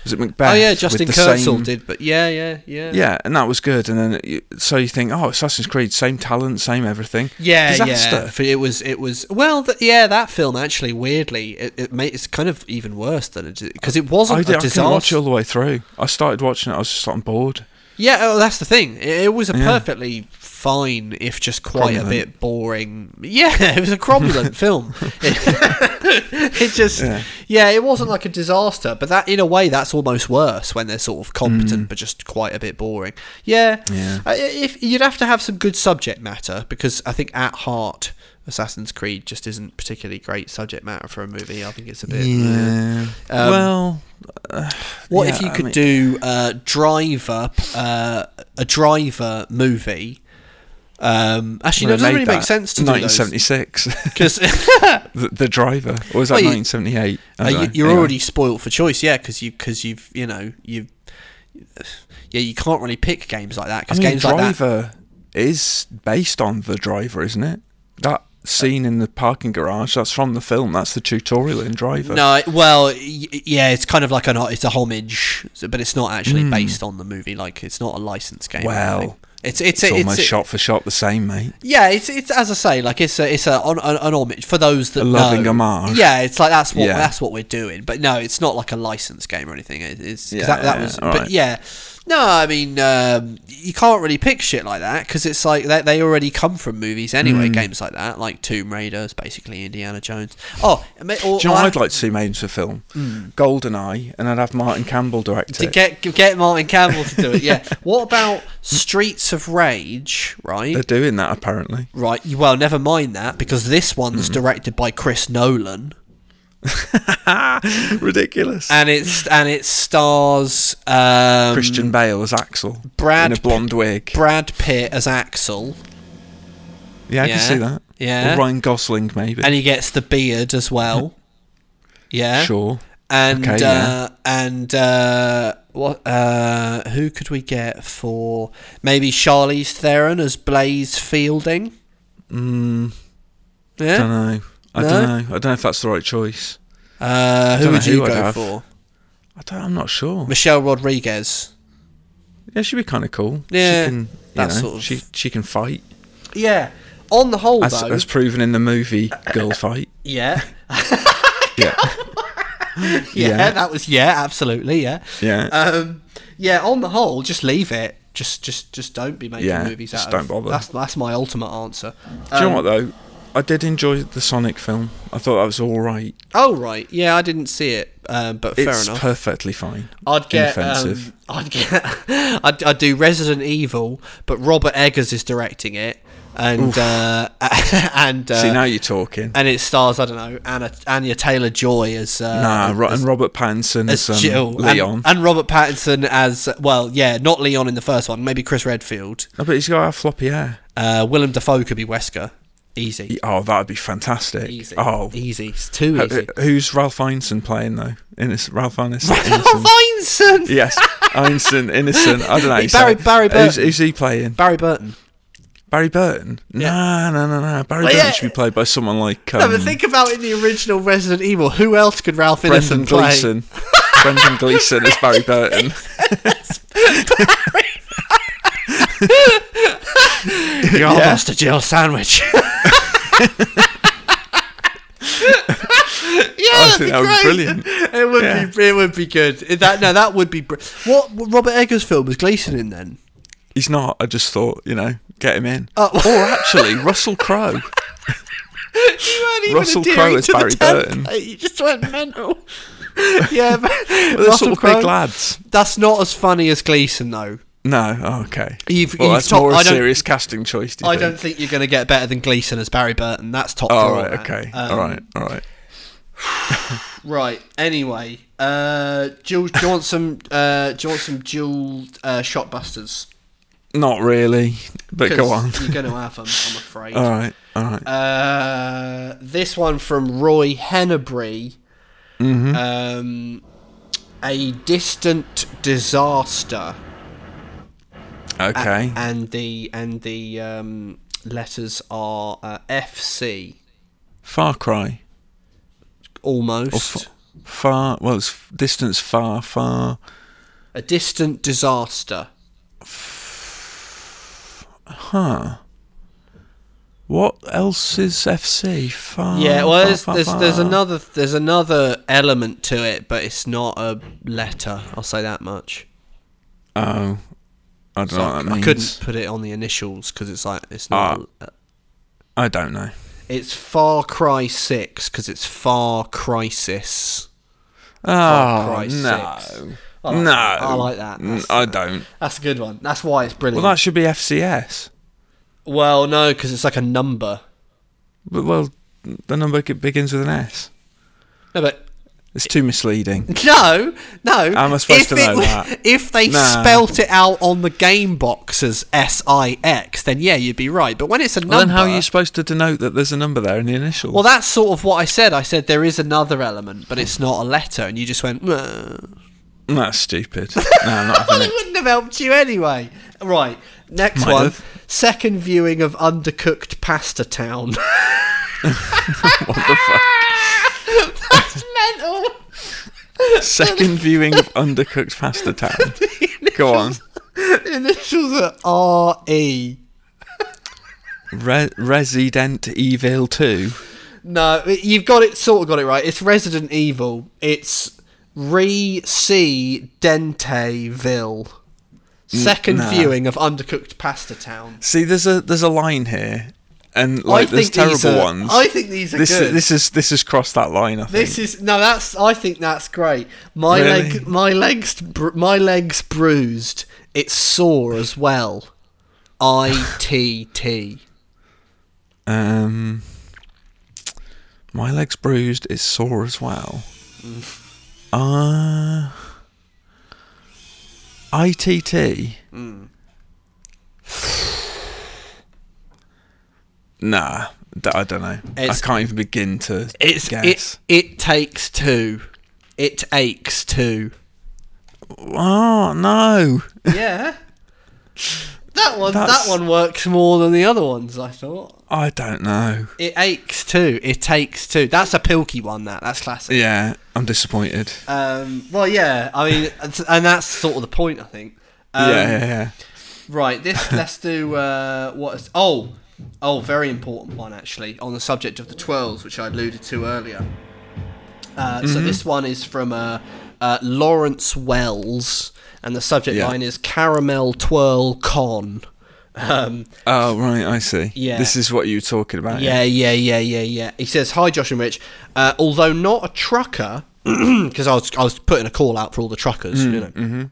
was it Macbeth? oh yeah, Justin Kurzel same- did, but yeah, yeah, yeah, Yeah, and that was good. And then it, so you think, oh, Assassin's Creed, same talent, same everything. Yeah, Disaster. yeah. It was, it was. Well, th- yeah, that film actually, weirdly, it, it made, it's kind of even worse than it because it wasn't I, did, a I couldn't watch it all the way through. I started watching it. I was just on board. Yeah, oh, that's the thing. It, it was a Yeah. perfectly fine, if just quite a bit boring. Yeah, <laughs> it was a cromulent film. It, <laughs> <laughs> it just, yeah. Yeah. it wasn't like a disaster, but that in a way that's almost worse when they're sort of competent Mm. but just quite a bit boring. Yeah, Yeah. Uh, if you'd have to have some good subject matter because I think at heart. Assassin's Creed just isn't particularly great subject matter for a movie. I think it's a bit. Yeah. Um, well, What Yeah, if you I could mean- do uh, driver uh, a driver movie? Um, actually, no, it doesn't really make sense to do 1976. because <laughs> the, the driver, or was that Well, 1978? I you, you're Anyway. already spoilt for choice, yeah, because you because you've you know you yeah you can't really pick games like that I because mean, games like that. Driver is based on the driver, isn't it? That scene in the parking garage, that's from the film. That's the tutorial in Driver. No, well, yeah, it's kind of like an it's a homage, but it's not actually Hmm. based on the movie. Like, it's not a licensed game. Well. It's it's it's a, almost it's shot for shot the same, mate. Yeah, it's it's as I say, like it's a it's a an, an, homage for those that A loving know. homage. Yeah, it's like that's what Yeah. that's what we're doing. But no, it's not like a licensed game or anything. It, it's Yeah, that, that was. But right. yeah, no, I mean um, you can't really pick shit like that because it's like they, they already come from movies anyway. Hmm. Games like that, like Tomb Raiders, basically Indiana Jones. Oh, or, Do you know I'd like to see made into a film? Goldeneye, and I'd have Martin Campbell direct to it. get get Martin Campbell to do it. Yeah. <laughs> what about Streets of Rage? Right. They're doing that apparently. Right. Well, never mind that because this one's Hmm. directed by Chris Nolan, <laughs> Ridiculous. and it's and it stars um, Christian Bale as Axel Brad in a blonde wig. Brad Pitt as Axel, yeah, I yeah, can see that. yeah. Or Ryan Gosling maybe. and he gets the beard as well. <laughs> Yeah. Sure. And Okay, uh, yeah. and uh, what? Uh, who could we get for maybe Charlize Theron as Blaze Fielding? Mm, Yeah. don't know. I No? don't know. I don't know if that's the right choice. Uh, who would you who go for? I don't. I'm not sure. Michelle Rodriguez. Yeah, she'd be kind of cool. Yeah, she can. That know, sort of- She she can fight. Yeah. On the whole, As, though, as proven in the movie Girl Fight. <laughs> yeah. <laughs> Yeah. <laughs> yeah, Yeah. that was yeah, absolutely, yeah. Yeah. Um, yeah, on the whole, just leave it. Just, just, just don't be making Yeah, movies just out don't bother. That's that's my ultimate answer. Do you know Um, what though? I did enjoy the Sonic film. I thought that was all right. Oh right, yeah, I didn't see it, um, but fair it's enough. perfectly fine. I'd get, inoffensive. um, I'd get, <laughs> I'd, I'd do Resident Evil, but Robert Eggers is directing it, and uh, <laughs> and uh, See, now you're talking. and it stars I don't know Anna Anya Taylor Joy as uh, nah, Ro- as, and Robert Pattinson as as, um, Jill Leon. and, and Robert Pattinson as well, yeah, not Leon in the first one, maybe Chris Redfield. I bet he's got have floppy hair. Uh, Willem Dafoe could be Wesker, easy, Oh, that'd be fantastic. easy, Oh, easy, it's too easy. who's Ralph Ineson playing though? Innes- Ralph Ineson. Ralph Ineson. Yes, Ineson, Innocent. I don't know. Barry-. Barry Who's, Burton. who's he playing? Barry Burton. Barry Burton? Nah, no, no, no. Barry Well, Burton yeah. should be played by someone like um, No, but think about in the original Resident Evil, who else could Ralph Brendan Ineson play? Gleeson. Brendan Gleeson as Barry Burton. <laughs> <laughs> <laughs> You're almost a Jill sandwich. <laughs> <laughs> yeah, that'd be that would be brilliant. It would Yeah. be. It would be good. That no, that would be. Br- what what Robert Eggers film was Gleeson in then? He's not. I just thought, you know, get him in. Oh. Or actually, Russell Crowe. You weren't even Russell adhering Crowe as Barry Burton. You just went mental. yeah, but They're Russell sort of Crowe. big lads. That's not as funny as Gleeson though. No, oh, okay. You've- well, you've that's top- more a serious casting choice. Do you I think? don't think you're going to get better than Gleeson as Barry Burton. That's top Oh, right, okay. Um, all right, all right. <sighs> Right. Anyway, uh, Jill, do you want some? Uh, do you want some dual uh, shockbusters? Not really, but go on. You're going to have them, I'm <laughs> afraid. all right, all right. Uh, this one from Roy Hennebury. Mm-hmm. Um, a distant disaster. A- okay. and the and the um, letters are uh, FC. Far Cry. Almost. F- far. Well, it's f- distance far, far. a distant disaster. Huh. What else is FC? Far. Yeah, well, far, there's far, there's, there's another there's another element to it, but it's not a letter. I'll say that much. Oh, I don't So know I, what that I means. couldn't put it on the initials because it's like it's not. Ah. I don't know. It's Far Cry Six because it's Far Crisis. Oh Cry no. I like no, that. I like that. That's- I don't. That's a good one. That's why it's brilliant. Well, that should be FCS. Well, no, because it's like a number. But well, the number begins with an S. No, but It's too misleading. <laughs> no, no. How am I supposed if to know w- that? <laughs> If they Nah. spelt it out on the game box as S I X, then yeah, you'd be right. But when it's a number, then how are you supposed to denote that there's a number there in the initials? well, that's sort of what I said. I said there is another element, but it's not a letter, and you just went. That's stupid. <laughs> no, I'm not Well, it it. wouldn't have helped you anyway. Right, next Might one. have. Second viewing of Undercooked Pasta Town. What the fuck? <laughs> That's mental. Second viewing of Undercooked Pasta Town. <laughs> Go on. Initials are R E. Re- Resident Evil 2. No, you've got it. Sort of got it right. It's Resident Evil. It's Residenteville. Second nah. viewing of Undercooked Pasta Town. See, there's a there's a line here, and like there's these terrible are- ones. I think these are this good. this is this has crossed that line. I think. This is no. That's. I think that's great. My Really? leg. My legs. My legs bruised. It's sore as well. I T T. Um, my leg's bruised. It's sore as well. Uh, <sighs> <sighs> <sighs> ITT. Nah, I don't know. It's- I can't even begin to It's guess. it. It takes two. It aches two. oh no! Yeah. <laughs> That one. That's- That one works more than the other ones. I thought. I don't know. It aches too. It takes two. That's a pilky one. That that's classic. Yeah, I'm disappointed. Um. Well, yeah. I mean, and that's sort of the point. I think. Um, yeah, yeah, yeah. Right. This. let's do. Uh, what is? Oh. Oh, very important one actually on the subject of the twirls, which I alluded to earlier. Uh, Mm-hmm. So this one is from uh, uh, Lawrence Wells, and the subject Yeah. line is caramel twirl con. Um, Oh right, I see. Yeah. This is what you were talking about. yeah, yeah, yeah, yeah, yeah. He says, "Hi, Josh and Rich. Uh, although not a trucker, <clears throat> because I was I was putting a call out for all the truckers, you know." He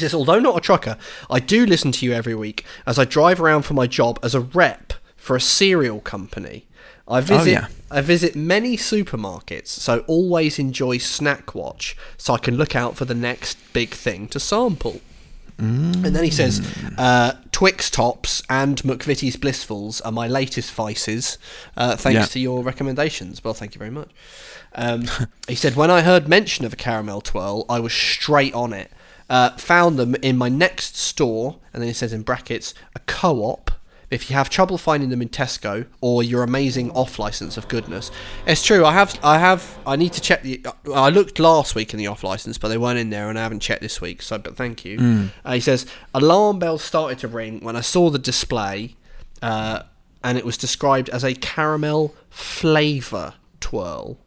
says, although not a trucker, I do listen to you every week as I drive around for my job as a rep for a cereal company. I visit yeah. I visit many supermarkets, so always enjoy Snack Watch so I can look out for the next big thing to sample. And then he says, uh, Twix Tops and McVitie's Blissfuls are my latest vices, uh, thanks Yeah. to your recommendations. Well, thank you very much. Um, <laughs> he said, when I heard mention of a caramel twirl, I was straight on it. Uh, found them in my next store, and then it says in brackets, a co-op. If you have trouble finding them in Tesco or your amazing off license of goodness, it's true. I have, I have, I need to check the. I looked last week in the off license, but they weren't in there, and I haven't checked this week. So, but thank you. Uh, he says alarm bells started to ring when I saw the display, uh, and it was described as a caramel flavour twirl.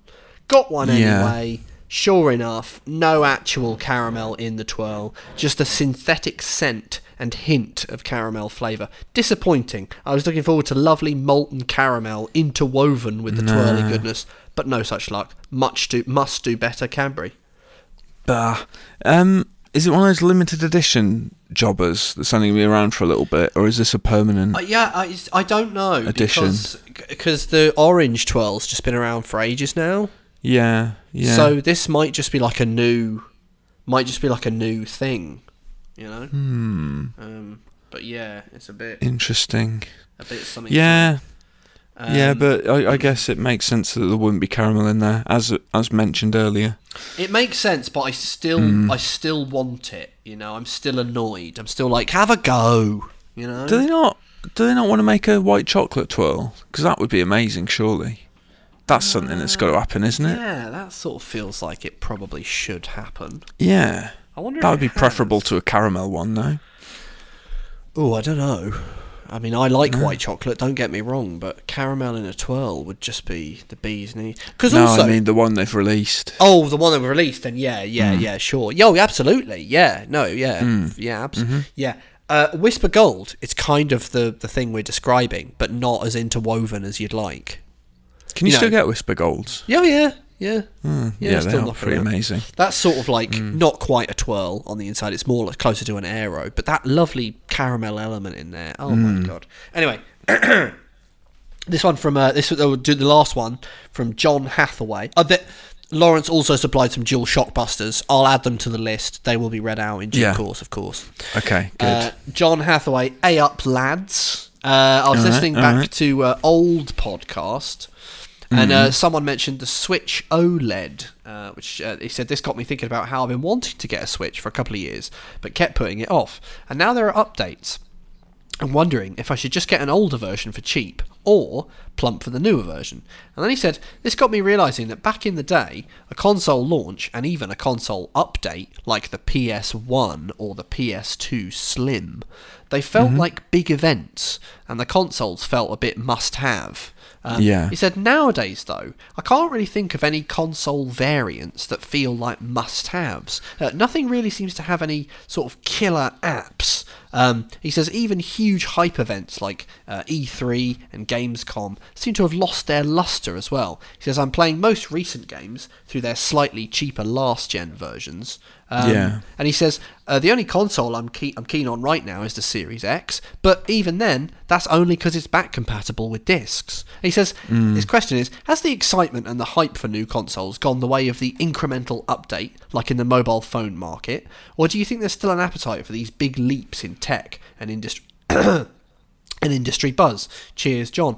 Got one Yeah. anyway. Sure enough, no actual caramel in the twirl, just a synthetic scent and hint of caramel flavour. Disappointing. I was looking forward to lovely molten caramel interwoven with the twirly goodness, but no such luck. Much do must do better, Cadbury. Bah. Um, is it one of those limited edition jobbers that's only going to be around for a little bit, or is this a permanent? Uh, yeah, I, I don't know Edition. because because the orange twirl's just been around for ages now. Yeah, yeah. So this might just be like a new, might just be like a new thing, you know. hmm, Um, but yeah, it's a bit interesting. a bit something. Yeah, yeah, Um, but I, I guess it makes sense that there wouldn't be caramel in there, as as mentioned earlier. it makes sense. But I still, Hmm. I still want it. You know, I'm still annoyed. I'm still like, have a go. You know. Do they not? Do they not want to make a white chocolate twirl? Because that would be amazing, surely. That's something that's got to happen, isn't it? yeah, that sort of feels like it probably should happen. Yeah. I wonder. That would be it preferable to a caramel one, though. Oh, I don't know. I mean, I like white chocolate. Don't get me wrong, but caramel in a twirl would just be the bee's knee. Because No, also, I mean the one they've released. Oh, the one they've released, then yeah, yeah, Hmm. yeah, sure. Yo, absolutely, yeah, no, yeah, yeah, absolutely, Mm-hmm. yeah. Uh, Wispa Gold, it's kind of the the thing we're describing, but not as interwoven as you'd like. Can you, you still know- get Wispa Golds? Yeah, yeah, yeah, Mm, Yeah, yeah, still pretty amazing. That's sort of like Hmm. not quite a twirl on the inside. It's more like closer to an arrow, but that lovely caramel element in there. Oh Hmm. my god. Anyway, <clears throat> this one from uh, this do the last one from John Hathaway. Uh, that Lawrence also supplied some dual shockbusters. I'll add them to the list. They will be read out in due Yeah. course, of course. Okay, good. Uh, John Hathaway, A up lads. Uh, I was All right, listening all back right. to uh, old podcast, and Mm-hmm. uh, someone mentioned the Switch OLED, uh, which uh, he said this got me thinking about how I've been wanting to get a Switch for a couple of years, but kept putting it off. And now there are updates. I'm wondering if I should just get an older version for cheap or plump for the newer version. And then he said, This got me realising that back in the day, a console launch and even a console update, like the PS1 or the PS2 Slim, they felt like big events, and the consoles felt a bit must have. Um, Yeah. He said, Nowadays, though, I can't really think of any console variants that feel like must haves. Uh, nothing really seems to have any sort of killer apps. Um, he says even huge hype events like uh, E3 and Gamescom seem to have lost their luster as well. He says I'm playing most recent games through their slightly cheaper last gen versions. Um, Yeah. And he says uh, the only console I'm keen I'm keen on right now is the Series X, but even then, that's only because it's back compatible with discs. He says his question is: Has the excitement and the hype for new consoles gone the way of the incremental update, like in the mobile phone market, or do you think there's still an appetite for these big leaps in tech and industry? <coughs> an industry buzz. Cheers, John.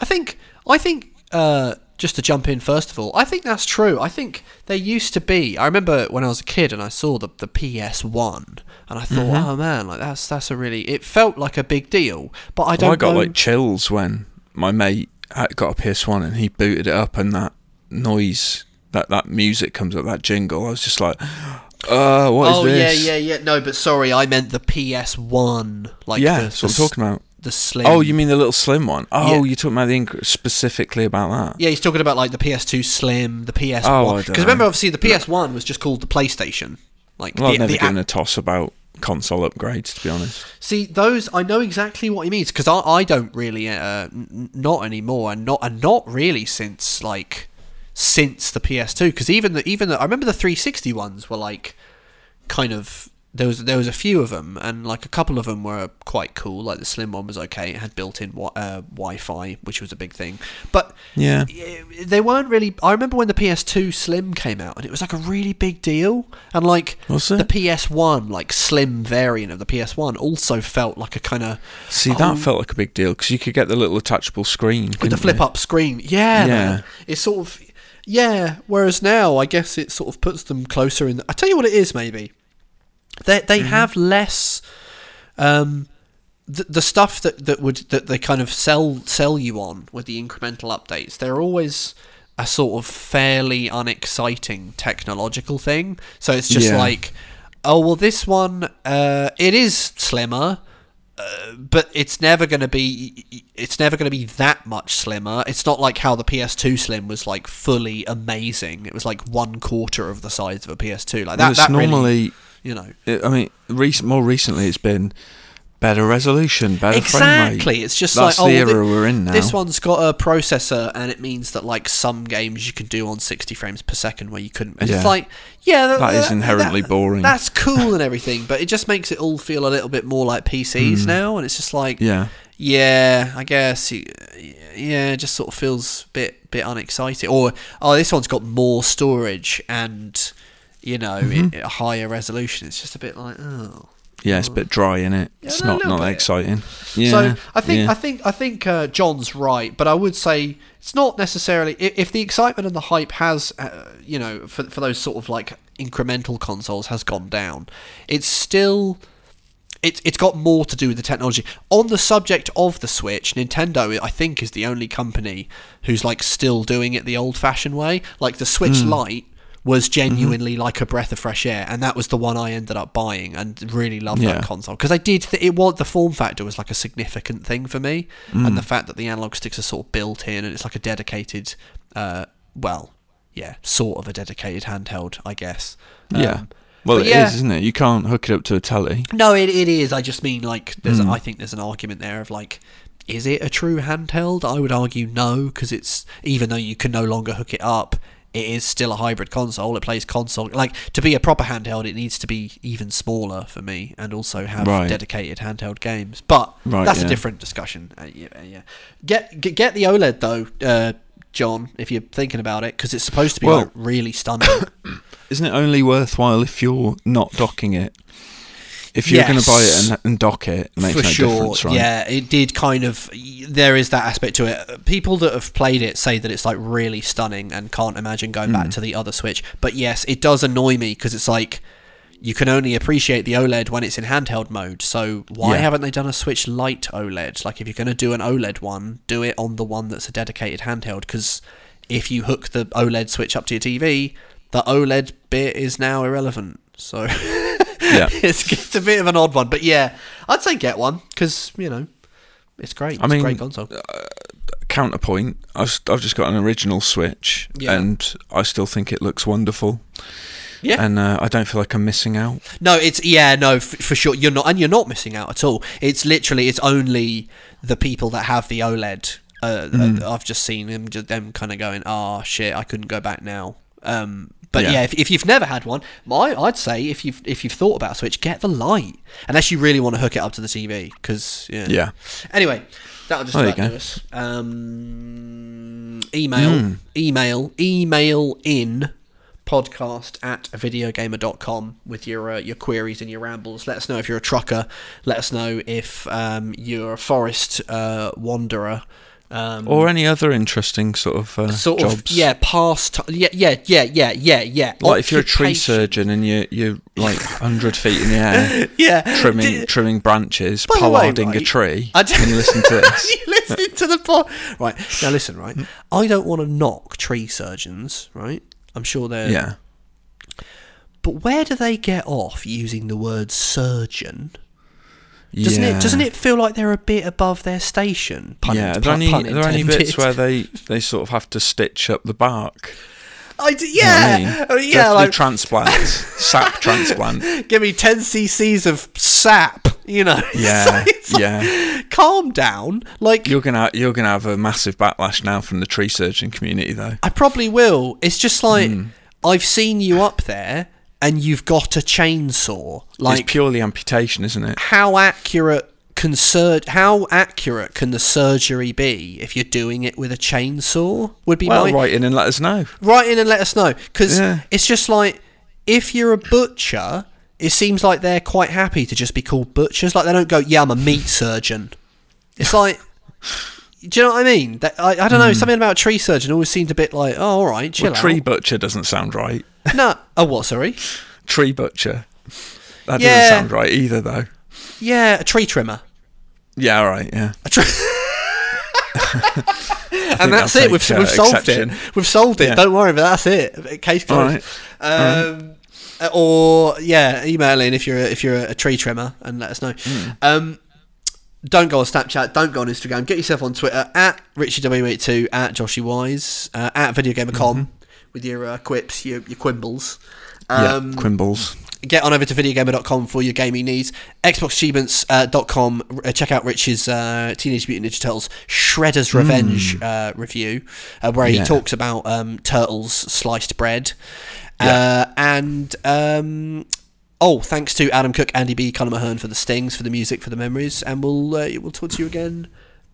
I think I think uh, just to jump in first of all, I think that's true. I think there used to be. I remember when I was a kid and I saw the the PS One, and I thought, Mm-hmm. oh man, like that's that's a really. It felt like a big deal, but I don't. Well, I got know. like chills when my mate got a PS1 and he booted it up and that noise, that that music comes up, that jingle. I was just like, uh, what is oh this? yeah, yeah, yeah. No, but sorry, I meant the PS One. Like Yeah, the, that's what I'm talking about. The slim. Oh, you mean the little slim one? Oh, Yeah. you're talking about the inc- specifically about that? Yeah, he's talking about like the PS2 Slim, the PS1. Oh, Because remember, obviously, the PS1 was just called the PlayStation. Like Well, the, I've never the given a- a toss about console upgrades. To be honest, See those, I know exactly what he means because I, I don't really, uh, n- not anymore, and not and not really since like since the PS2. Because even the even the, I remember the 360 ones were like kind of there was there was a few of them, and like a couple of them were quite cool. Like the slim one was okay; it had built-in wi- uh, Wi-Fi, which was a big thing. But Yeah. they weren't really. I remember when the PS2 Slim came out, and it was like a really big deal. And like the? PS1, like slim variant of the PS1, also felt like a kind of see Oh. that felt like a big deal because you could get the little attachable screen with the flip up screen. Yeah, Yeah. man. It's sort of yeah. Whereas now, I guess it sort of puts them closer in. The, I tell you what it is, maybe they they Mm-hmm. have less. Um, the, the stuff that, that would that they kind of sell sell you on with the incremental updates, they're always a sort of fairly unexciting technological thing. So it's just Yeah. like, oh well, this one uh, it is slimmer, uh, but it's never going to be it's never going to be that much slimmer. It's not like how the PS2 Slim was like fully amazing. It was like one quarter of the size of a PS2. Like that. Well, that really, normally. you know. I mean, rec- more recently, it's been better resolution, better frame rate. Exactly. It's just That's like the oh, era thi- we're in now. This one's got a processor, and it means that like some games you can do on sixty frames per second where you couldn't. And It's like yeah, th- That is inherently boring. That's cool and everything, but it just makes it all feel a little bit more like PCs now, and it's just like. Yeah. yeah, I guess yeah, it just sort of feels a bit bit unexciting. Or oh, this one's got more storage and you know Mm-hmm. it, a higher resolution. It's just a bit like oh. Yeah, it's a bit dry in it. It's no, not not bit. exciting. Yeah, so I think yeah. I think I think uh, John's right, but I would say it's not necessarily if, if the excitement and the hype has, uh, you know, for for those sort of like incremental consoles has gone down. It's still. It's, it's got more to do with the technology. On the subject of the Switch, Nintendo, I think, is the only company who's like still doing it the old-fashioned way. Like the Switch Hmm. Lite was Mm-hmm. genuinely like a breath of fresh air, and that was the one I ended up buying and really loved Yeah. that console because I did. Th- it was the form factor was like a significant thing for me, Mm. and the fact that the analog sticks are sort of built in and it's like a dedicated, uh, well, yeah, sort of a dedicated handheld, I guess. yeah. Um, well, but it is, yeah. isn't it? You can't hook it up to a telly. No, it, it is. I just mean like there's. Mm. I think there's an argument there of like, is it a true handheld? I would argue no, because it's even though you can no longer hook it up, it is still a hybrid console. It plays console. Like to be a proper handheld, it needs to be even smaller for me, and also have Right. dedicated handheld games. But Right, that's a different discussion. Uh, yeah, yeah. Get, get get the OLED though, uh, John, if you're thinking about it, because it's supposed to be Well- like really stunning. <coughs> Isn't it only worthwhile if you're not docking it? If you're going to buy it and, and dock it, it makes for no sure. difference, right? Yeah, it did kind of. There is that aspect to it. People that have played it say that it's like really stunning and can't imagine going Hmm. back to the other Switch. But yes, it does annoy me because it's like you can only appreciate the OLED when it's in handheld mode. So why Yeah. haven't they done a Switch Lite OLED? Like if you're going to do an OLED one, do it on the one that's a dedicated handheld because if you hook the OLED Switch up to your TV, the OLED bit is now irrelevant. So <laughs> Yeah. <laughs> it's, it's a bit of an odd one, but yeah, I'd say get one because you know it's great. I It's mean, a great console. Counterpoint, I've, I've just got an original Switch, Yeah. and I still think it looks wonderful. Yeah. And uh, I don't feel like I'm missing out. No, it's yeah, no, f- for sure. You're not, and you're not missing out at all. It's literally, it's only the people that have the OLED. Uh, uh, I've just seen them, just them kind of going, "Ah, shit, I couldn't go back now." Um, but Yeah. yeah, if, if you've never had one, my I'd say if you've if you've thought about a Switch, get the light, unless you really want to hook it up to the TV, because yeah. Yeah. Anyway, that'll just you about do us. Um, email, Hmm. email, email in podcast at videogamer.com with your uh, your queries and your rambles. Let us know if you're a trucker. Let us know if um, you're a forest uh, wanderer. Um, Or any other interesting sort of uh, sort jobs. of yeah past yeah yeah yeah yeah yeah yeah Like if you're a tree surgeon and you're you're like <laughs> hundred feet in the air, <laughs> yeah trimming Did- trimming branches, By the way, pollarding a right, tree, I d- and you listen to <laughs> this. you listening to the pod? Right now, listen. Right, I don't want to knock tree surgeons. Right, I'm sure they're. yeah. But where do they get off using the word surgeon? Doesn't yeah. it? Doesn't it feel like they're a bit above their station? Pun, yeah, are pun, there any, pun are there bits where they, <laughs> they sort of have to stitch up the bark? I d- You know yeah, I mean? Oh, yeah. do Like, transplants, <laughs> sap transplant. give me 10 cc's of sap. You know. <laughs> Yeah, like, yeah. Calm down. Like You're gonna you're gonna have a massive backlash now from the tree surgeon community, though. I probably will. It's just like Hmm. I've seen you up there, and you've got a chainsaw. Like it's purely amputation, isn't it? how accurate can sur- how accurate can the surgery be if you're doing it with a chainsaw? Would be Well, my write in and let us know. write in and let us know because Yeah. it's just like if you're a butcher, it seems like they're quite happy to just be called butchers. Like they don't go, "Yeah, I'm a meat surgeon." It's like. Do you know what I mean? That, I, I don't know. Hmm. Something about tree surgeon always seemed a bit like, oh, all right, chill. Well, tree out. butcher doesn't sound right. <laughs> No. a what? Sorry. Tree butcher. That Yeah. doesn't sound right either, though. Yeah, a tree trimmer. Yeah, all right, yeah. Tree. <laughs> and that's I'll it. We've, uh, we've solved exception. it. We've solved it. Yeah. Don't worry, but that's it. Case closed. right. Um, Or yeah, email in if you're a, if you're a, tree trimmer and let us know. Hmm. Um, don't go on Snapchat. Don't go on Instagram. Get yourself on Twitter at RichieW82 at Joshy Wise uh, at VideoGamerCom with your uh, quips, your your quimbles. Um, yeah, Quimbles. get on over to videogamer.com for your gaming needs. XboxAchievements.com. Uh, check out Rich's uh, Teenage Mutant Ninja Turtles Shredder's Revenge uh, review, uh, where he talks about um, turtles sliced bread. Uh, and um, oh, thanks to Adam Cook, Andy B, Conor Mahern for the stings, for the music, for the memories, and we'll uh, we'll talk to you again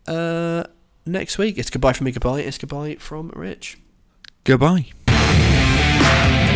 uh, next week. It's goodbye from me. Goodbye. It's goodbye from Rich. Goodbye. Bye.